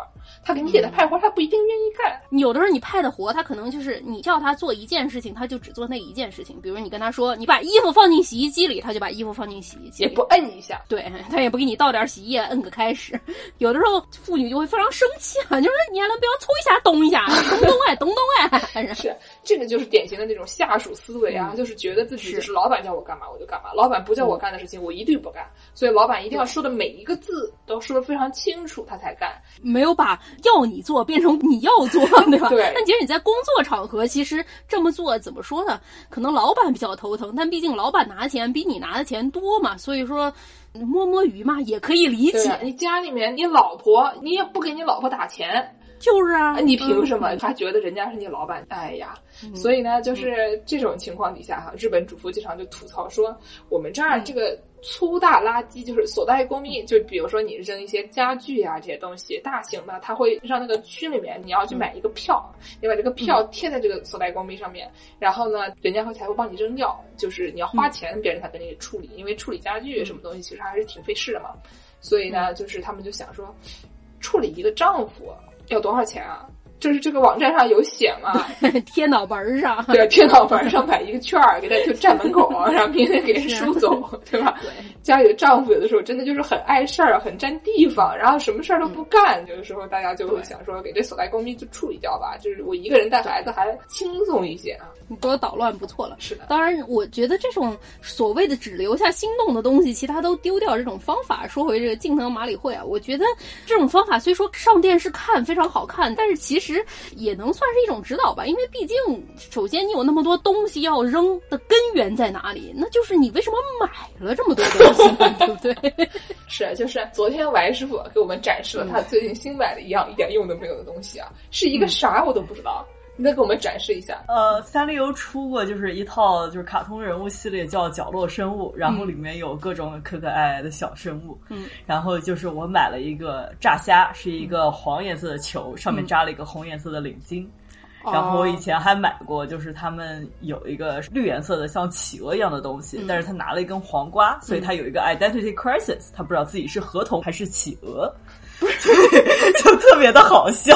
Speaker 2: 他给你给他派活，他不一定愿意干。
Speaker 3: 有的时候你派的活，他可能就是你叫他做一件事情，他就只做那一件事情。比如你跟他说，你把衣服放进洗衣机里，他就把衣服放进洗衣机，
Speaker 2: 也不摁一下，
Speaker 3: 对他也不给你倒点洗衣液，摁个开始。有的时候妇女就会非常生气啊，就说你还能不要搓一下、咚一下、咚咚哎、咚咚哎。
Speaker 2: 是这个就是典型的那种下属思维啊，就是觉得自己就是老板叫我干嘛我就干嘛，老板不叫我干的事情我一律不干。所以老板一定要说的每一个字都说的非常清楚，他才干，
Speaker 3: 没有把。要你做变成你要做，对吧？
Speaker 2: 对。
Speaker 3: 但其实你在工作场合，其实这么做怎么说呢？可能老板比较头疼，但毕竟老板拿钱比你拿的钱多嘛，所以说摸摸鱼嘛也可以理解。
Speaker 2: 你家里面你老婆，你也不给你老婆打钱，
Speaker 3: 就是啊，
Speaker 2: 你凭什么？他觉得人家是你老板？哎呀，所以呢，就是这种情况底下哈，日本主妇经常就吐槽说，我们这儿这个。粗大垃圾就是所在公密，就比如说你扔一些家具啊这些东西，大型的，他会让那个区里面你要去买一个票，你把这个票贴在这个所在工密上面，然后呢，人家会才会帮你扔掉，就是你要花钱，别人才给你处理，因为处理家具什么东西其实还是挺费事的嘛，所以呢，就是他们就想说，处理一个丈夫要多少钱啊？就是这个网站上有写嘛，
Speaker 3: 贴脑门上，
Speaker 2: 对，贴脑门上摆一个券儿，给他就站门口，然后明天给 人收走，对吧？家里的丈夫有的时候真的就是很碍事儿，很占地方，然后什么事儿都不干。有的时候大家就会想说，给这所在公民就处理掉吧，就是我一个人带孩子还轻松一些啊。
Speaker 3: 你多捣乱不错了，
Speaker 2: 是的。
Speaker 3: 当然，我觉得这种所谓的只留下心动的东西，其他都丢掉这种方法，说回这个近藤麻里惠啊，我觉得这种方法虽说上电视看非常好看，但是其实。其实也能算是一种指导吧，因为毕竟，首先你有那么多东西要扔的根源在哪里？那就是你为什么买了这么多东西，对不对？
Speaker 2: 是，就是昨天王师傅给我们展示了他最近新买的一样一点用都没有的东西啊，是一个啥我都不知道。你再给我们展示一下。
Speaker 4: 呃，三丽鸥出过就是一套就是卡通人物系列，叫角落生物，然后里面有各种可可爱爱的小生物。
Speaker 3: 嗯，
Speaker 4: 然后就是我买了一个炸虾，是一个黄颜色的球，上面扎了一个红颜色的领巾。然后我以前还买过，就是他们有一个绿颜色的像企鹅一样的东西，但是他拿了一根黄瓜，所以他有一个 identity crisis，他不知道自己是河童还是企鹅 就特别的好笑。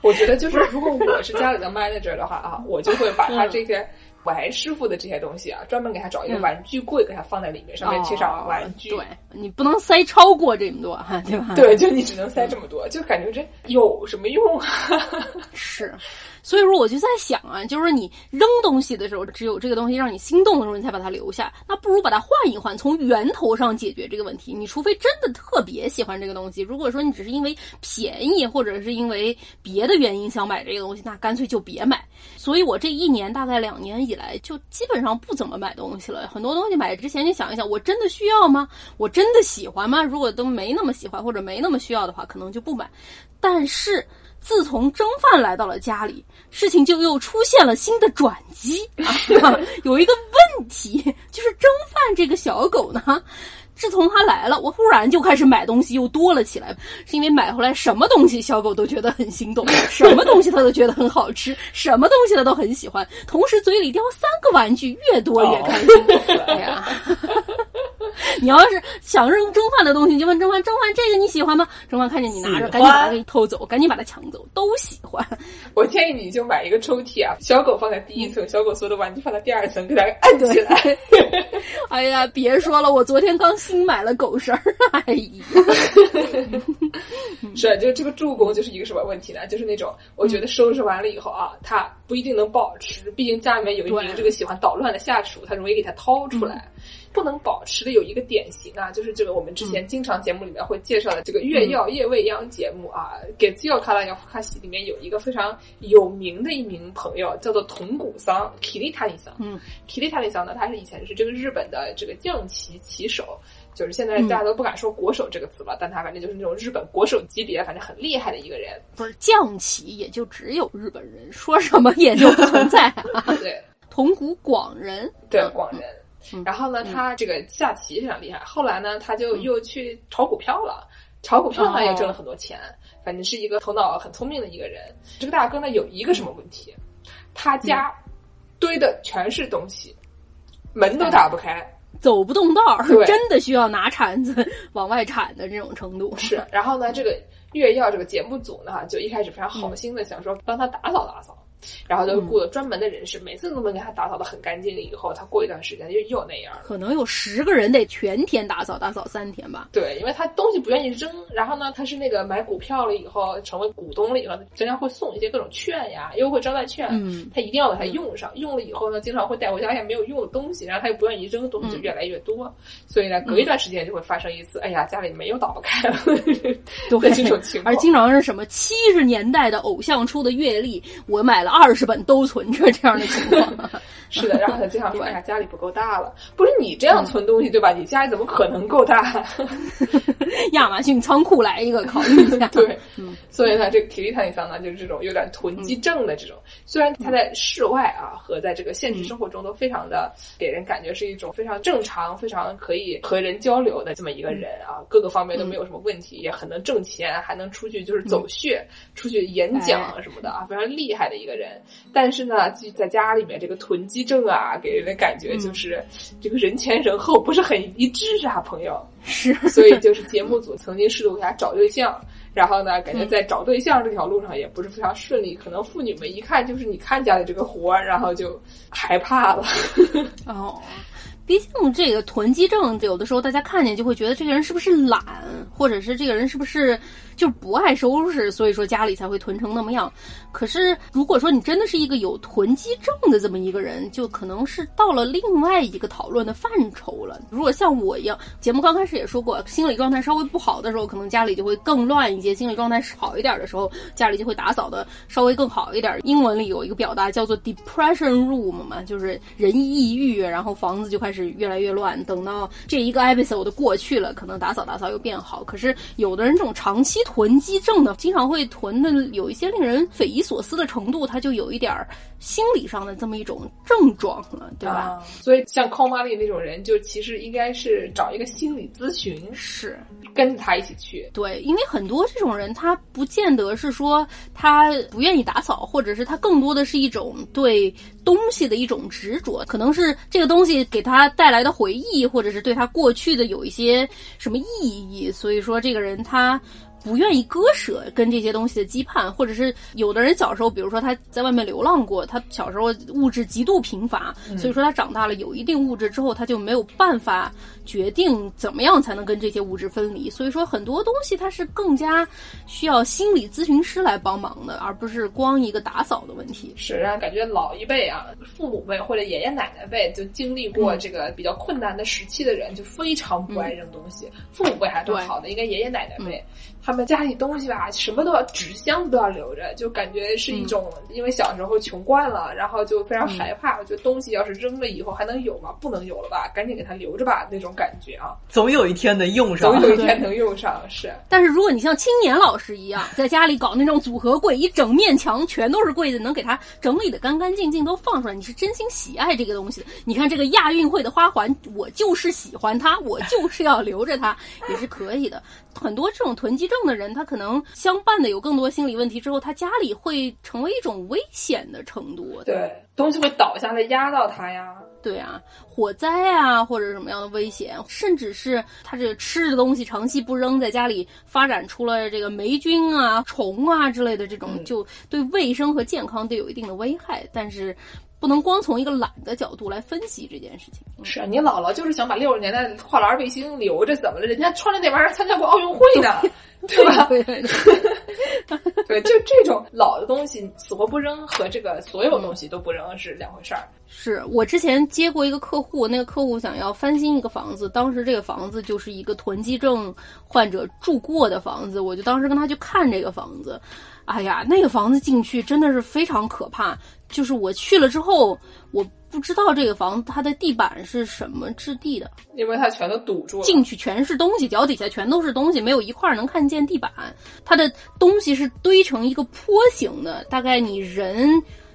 Speaker 2: 我觉得就是如果我是家里的 manager 的话啊，我就会把他这些。玩师傅的这些东西啊，专门给他找一个玩具柜，给他放在里面，上面贴上玩具。
Speaker 3: 对你不能塞超过这么多哈，对吧？
Speaker 2: 对，就你只能塞这么多，就感觉这有什么用啊？
Speaker 3: 是。所以说，我就在想啊，就是你扔东西的时候，只有这个东西让你心动的时候，你才把它留下。那不如把它换一换，从源头上解决这个问题。你除非真的特别喜欢这个东西，如果说你只是因为便宜或者是因为别的原因想买这个东西，那干脆就别买。所以我这一年大概两年以来，就基本上不怎么买东西了。很多东西买之前你想一想，我真的需要吗？我真的喜欢吗？如果都没那么喜欢或者没那么需要的话，可能就不买。但是。自从蒸饭来到了家里，事情就又出现了新的转机 啊！有一个问题，就是蒸饭这个小狗呢，自从它来了，我忽然就开始买东西又多了起来，是因为买回来什么东西小狗都觉得很心动，什么东西它都觉得很好吃，什么东西它都很喜欢，同时嘴里叼三个玩具，越多越开心。哎呀！你要是想扔蒸饭的东西，就问蒸饭：蒸饭这个你喜欢吗？蒸饭看见你拿着，赶紧把它给偷走，赶紧把它抢走，都喜欢。
Speaker 2: 我建议你就买一个抽屉啊，小狗放在第一层，小狗所有的玩具放在第二层，给它按起来。
Speaker 3: 哎呀，别说了，我昨天刚新买了狗绳儿。哎呀，
Speaker 2: 是，就这个助攻就是一个什么问题呢？就是那种我觉得收拾完了以后啊，它不一定能保持，毕竟家里面有一名这个喜欢捣乱的下属，它容易给它掏出来。不能保持的有一个典型啊，就是这个我们之前经常节目里面会介绍的这个月曜夜未央节目啊，给自由卡拉亚夫卡西里面有一个非常有名的一名朋友叫做铜鼓桑里桑。嗯里桑呢，他是以前是这个日本的这个将棋棋手，就是现在大家都不敢说国手这个词了，但他反正就是那种日本国手级别，反正很厉害的一个人。
Speaker 3: 不是将棋，也就只有日本人，说什么也就不存在。
Speaker 2: 对，
Speaker 3: 铜鼓广人，
Speaker 2: 对广人。然后呢，他这个下棋非常厉害。后来呢，他就又去炒股票了，炒股票呢也挣了很多钱。反正是一个头脑很聪明的一个人。这个大哥呢，有一个什么问题？他家堆的全是东西，门都打不开，
Speaker 3: 走不动道儿，真的需要拿铲子往外铲的这种程度。
Speaker 2: 是。然后呢，这个月曜这个节目组呢，就一开始非常好心的想说帮他打扫打扫。然后就雇了专门的人士，每次都能给他打扫的很干净。以后他过一段时间就又那样。
Speaker 3: 可能有十个人得全天打扫，打扫三天吧。
Speaker 2: 对，因为他东西不愿意扔。然后呢，他是那个买股票了以后，成为股东了以后，经常会送一些各种券呀、优惠招待券。嗯，他一定要把它用上。用了以后呢，经常会带回家一些没有用的东西，然后他又不愿意扔，东西就越来越多。所以呢，隔一段时间就会发生一次，哎呀，家里没有打不开了。对，这种情况。
Speaker 3: 而经常是什么七十年代的偶像出的月历，我买了二十本都。存着这样的情况，
Speaker 2: 是的，然后他经常说：“哎呀，家里不够大了。”不是你这样存东西对吧？你家里怎么可能够大？
Speaker 3: 亚马逊仓库来一个，考虑一下。
Speaker 2: 对，所以呢，这个体力探桑呢，就是这种有点囤积症的这种。虽然他在室外啊和在这个现实生活中都非常的给人感觉是一种非常正常、非常可以和人交流的这么一个人啊，各个方面都没有什么问题，也很能挣钱，还能出去就是走穴、出去演讲什么的啊，非常厉害的一个人。但是。是呢，就在家里面这个囤积症啊，给人的感觉就是这个人前人后不是很一致啊，朋友。
Speaker 3: 是，
Speaker 2: 所以就是节目组曾经试图给他找对象，然后呢，感觉在找对象这条路上也不是非常顺利。可能妇女们一看就是你看家里这个活儿，然后就害怕了。
Speaker 3: 哦。毕竟这个囤积症，有的时候大家看见就会觉得这个人是不是懒，或者是这个人是不是就不爱收拾，所以说家里才会囤成那么样。可是如果说你真的是一个有囤积症的这么一个人，就可能是到了另外一个讨论的范畴了。如果像我一样，节目刚开始也说过，心理状态稍微不好的时候，可能家里就会更乱一些；心理状态好一点的时候，家里就会打扫的稍微更好一点。英文里有一个表达叫做 depression room 嘛，就是人抑郁，然后房子就开始。越来越乱，等到这一个 episode 过去了，可能打扫打扫又变好。可是有的人这种长期囤积症的，经常会囤的有一些令人匪夷所思的程度，他就有一点心理上的这么一种症状了，对吧？
Speaker 2: 所以像康玛丽那种人，就其实应该是找一个心理咨询。
Speaker 3: 是，
Speaker 2: 跟着他一起去。
Speaker 3: 对，因为很多这种人，他不见得是说他不愿意打扫，或者是他更多的是一种对东西的一种执着，可能是这个东西给他带来的回忆，或者是对他过去的有一些什么意义，所以说这个人他。不愿意割舍跟这些东西的羁绊，或者是有的人小时候，比如说他在外面流浪过，他小时候物质极度贫乏，所以说他长大了有一定物质之后，他就没有办法决定怎么样才能跟这些物质分离。所以说很多东西它是更加需要心理咨询师来帮忙的，而不是光一个打扫的问题。
Speaker 2: 是让感觉老一辈啊，父母辈或者爷爷奶奶辈就经历过这个比较困难的时期的人，就非常不爱扔东西。父母辈还算好的，应该爷爷奶奶辈。他们家里东西吧，什么都要纸箱子都要留着，就感觉是一种，因为小时候穷惯了，然后就非常害怕，就东西要是扔了以后还能有吗？不能有了吧，赶紧给他留着吧，那种感觉啊。
Speaker 4: 总有一天能用上，
Speaker 2: 总有一天能用上是。
Speaker 3: 但是如果你像青年老师一样，在家里搞那种组合柜，一整面墙全都是柜子，能给它整理的干干净净，都放出来，你是真心喜爱这个东西。你看这个亚运会的花环，我就是喜欢它，我就是要留着它，也是可以的。很多这种囤积症的人，他可能相伴的有更多心理问题之后，他家里会成为一种危险的程度。
Speaker 2: 对，东西会倒下来压到他呀。
Speaker 3: 对啊，火灾啊，或者什么样的危险，甚至是他这个吃的东西长期不扔，在家里发展出了这个霉菌啊、虫啊之类的这种，就对卫生和健康都有一定的危害。但是。不能光从一个懒的角度来分析这件事情。
Speaker 2: 是啊，你姥姥就是想把六十年代跨栏背心留着，怎么了？人家穿着那玩意儿参加过奥运会呢，对 吧？
Speaker 3: 对对
Speaker 2: 对，就这种老的东西死活不扔，和这个所有东西都不扔是两回事儿。
Speaker 3: 是我之前接过一个客户，那个客户想要翻新一个房子，当时这个房子就是一个囤积症患者住过的房子，我就当时跟他去看这个房子，哎呀，那个房子进去真的是非常可怕。就是我去了之后，我不知道这个房子它的地板是什么质地的，
Speaker 2: 因为它全都堵住了，
Speaker 3: 进去全是东西，脚底下全都是东西，没有一块能看见地板。它的东西是堆成一个坡形的，大概你人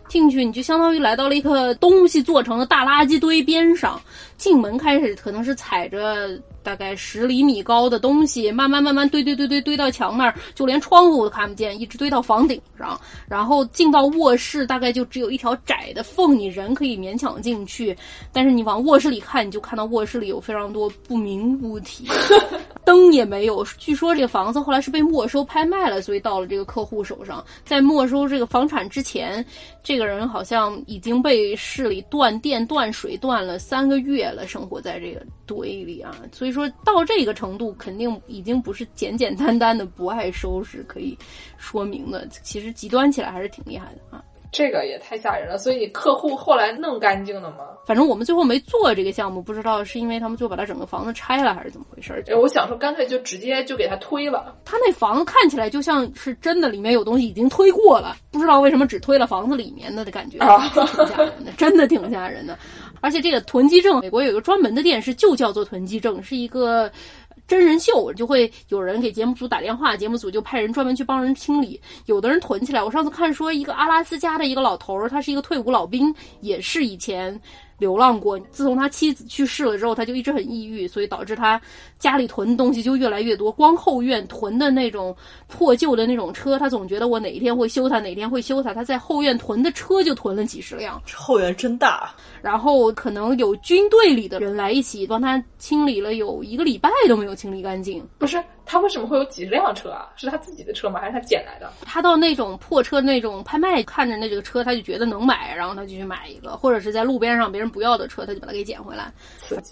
Speaker 3: 进去，你就相当于来到了一个东西做成的大垃圾堆边上。进门开始可能是踩着。大概十厘米高的东西，慢慢慢慢堆堆堆堆堆到墙那儿，就连窗户都看不见，一直堆到房顶上，然后进到卧室，大概就只有一条窄的缝，你人可以勉强进去，但是你往卧室里看，你就看到卧室里有非常多不明物体，灯也没有。据说这个房子后来是被没收拍卖了，所以到了这个客户手上。在没收这个房产之前，这个人好像已经被市里断电断水断了三个月了，生活在这个堆里啊，所以。说到这个程度，肯定已经不是简简单单的不爱收拾可以说明的。其实极端起来还是挺厉害的啊！
Speaker 2: 这个也太吓人了。所以客户后来弄干净了吗？
Speaker 3: 反正我们最后没做这个项目，不知道是因为他们就把他整个房子拆了，还是怎么回事？
Speaker 2: 我想说，干脆就直接就给他推了。
Speaker 3: 他那房子看起来就像是真的，里面有东西已经推过了，不知道为什么只推了房子里面的的感觉，挺吓人的，真的挺吓人的。而且这个囤积症，美国有一个专门的电视，就叫做囤积症，是一个真人秀，就会有人给节目组打电话，节目组就派人专门去帮人清理。有的人囤起来，我上次看说一个阿拉斯加的一个老头儿，他是一个退伍老兵，也是以前。流浪过，自从他妻子去世了之后，他就一直很抑郁，所以导致他家里囤的东西就越来越多。光后院囤的那种破旧的那种车，他总觉得我哪一天会修它，哪天会修它。他在后院囤的车就囤了几十辆，
Speaker 4: 后院真大。
Speaker 3: 然后可能有军队里的人来一起帮他清理了，有一个礼拜都没有清理干净。
Speaker 2: 不是他为什么会有几十辆车啊？是他自己的车吗？还是他捡来的？
Speaker 3: 他到那种破车那种拍卖，看着那这个车，他就觉得能买，然后他就去买一个，或者是在路边上别人。不要的车，他就把它给捡回来。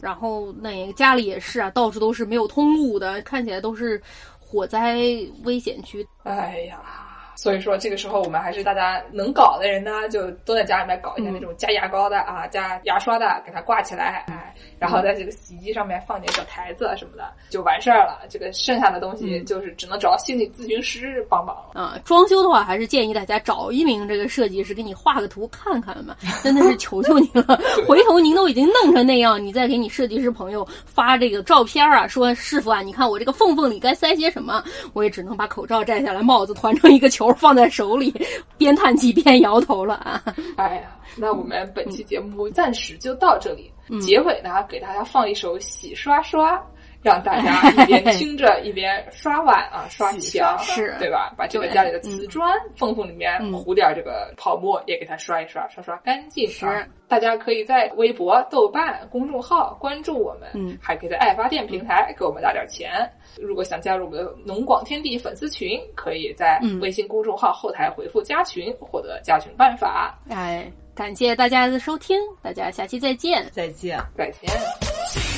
Speaker 3: 然后那个家里也是啊，到处都是没有通路的，看起来都是火灾危险区。
Speaker 2: 哎呀，所以说这个时候我们还是大家能搞的人呢，就都在家里面搞一下那种加牙膏的啊，加牙刷的，给它挂起来，哎。然后在这个洗衣机上面放点小台子什么的，就完事儿了。这个剩下的东西就是只能找心理咨询师帮忙了
Speaker 3: 啊。装修的话，还是建议大家找一名这个设计师给你画个图看看吧。真的是求求你了，回头您都已经弄成那样，你再给你设计师朋友发这个照片啊，说师傅啊，你看我这个缝缝里该塞些什么，我也只能把口罩摘下来，帽子团成一个球放在手里，边叹气边摇头了啊。
Speaker 2: 哎呀，那我们本期节目暂时就到这里。结尾呢，给大家放一首《洗刷刷》，让大家 一边听着一边刷碗啊、刷墙，
Speaker 3: 是
Speaker 2: 对吧？把这个家里的瓷砖缝缝里面
Speaker 3: 嗯
Speaker 2: 糊点这个泡沫，也给它刷一刷，刷刷干净
Speaker 3: 是
Speaker 2: 啊。大家可以在微博、豆瓣公众号关注我们，
Speaker 3: 嗯
Speaker 2: 还可以在爱发电平台给我们打点钱。如果想加入我们的农广天地粉丝群，可以在
Speaker 3: 嗯
Speaker 2: 微信公众号后台回复“加群”获得加群办法。
Speaker 3: 哎，感谢大家的收听，大家下期再见。
Speaker 4: 再见。
Speaker 2: 再见。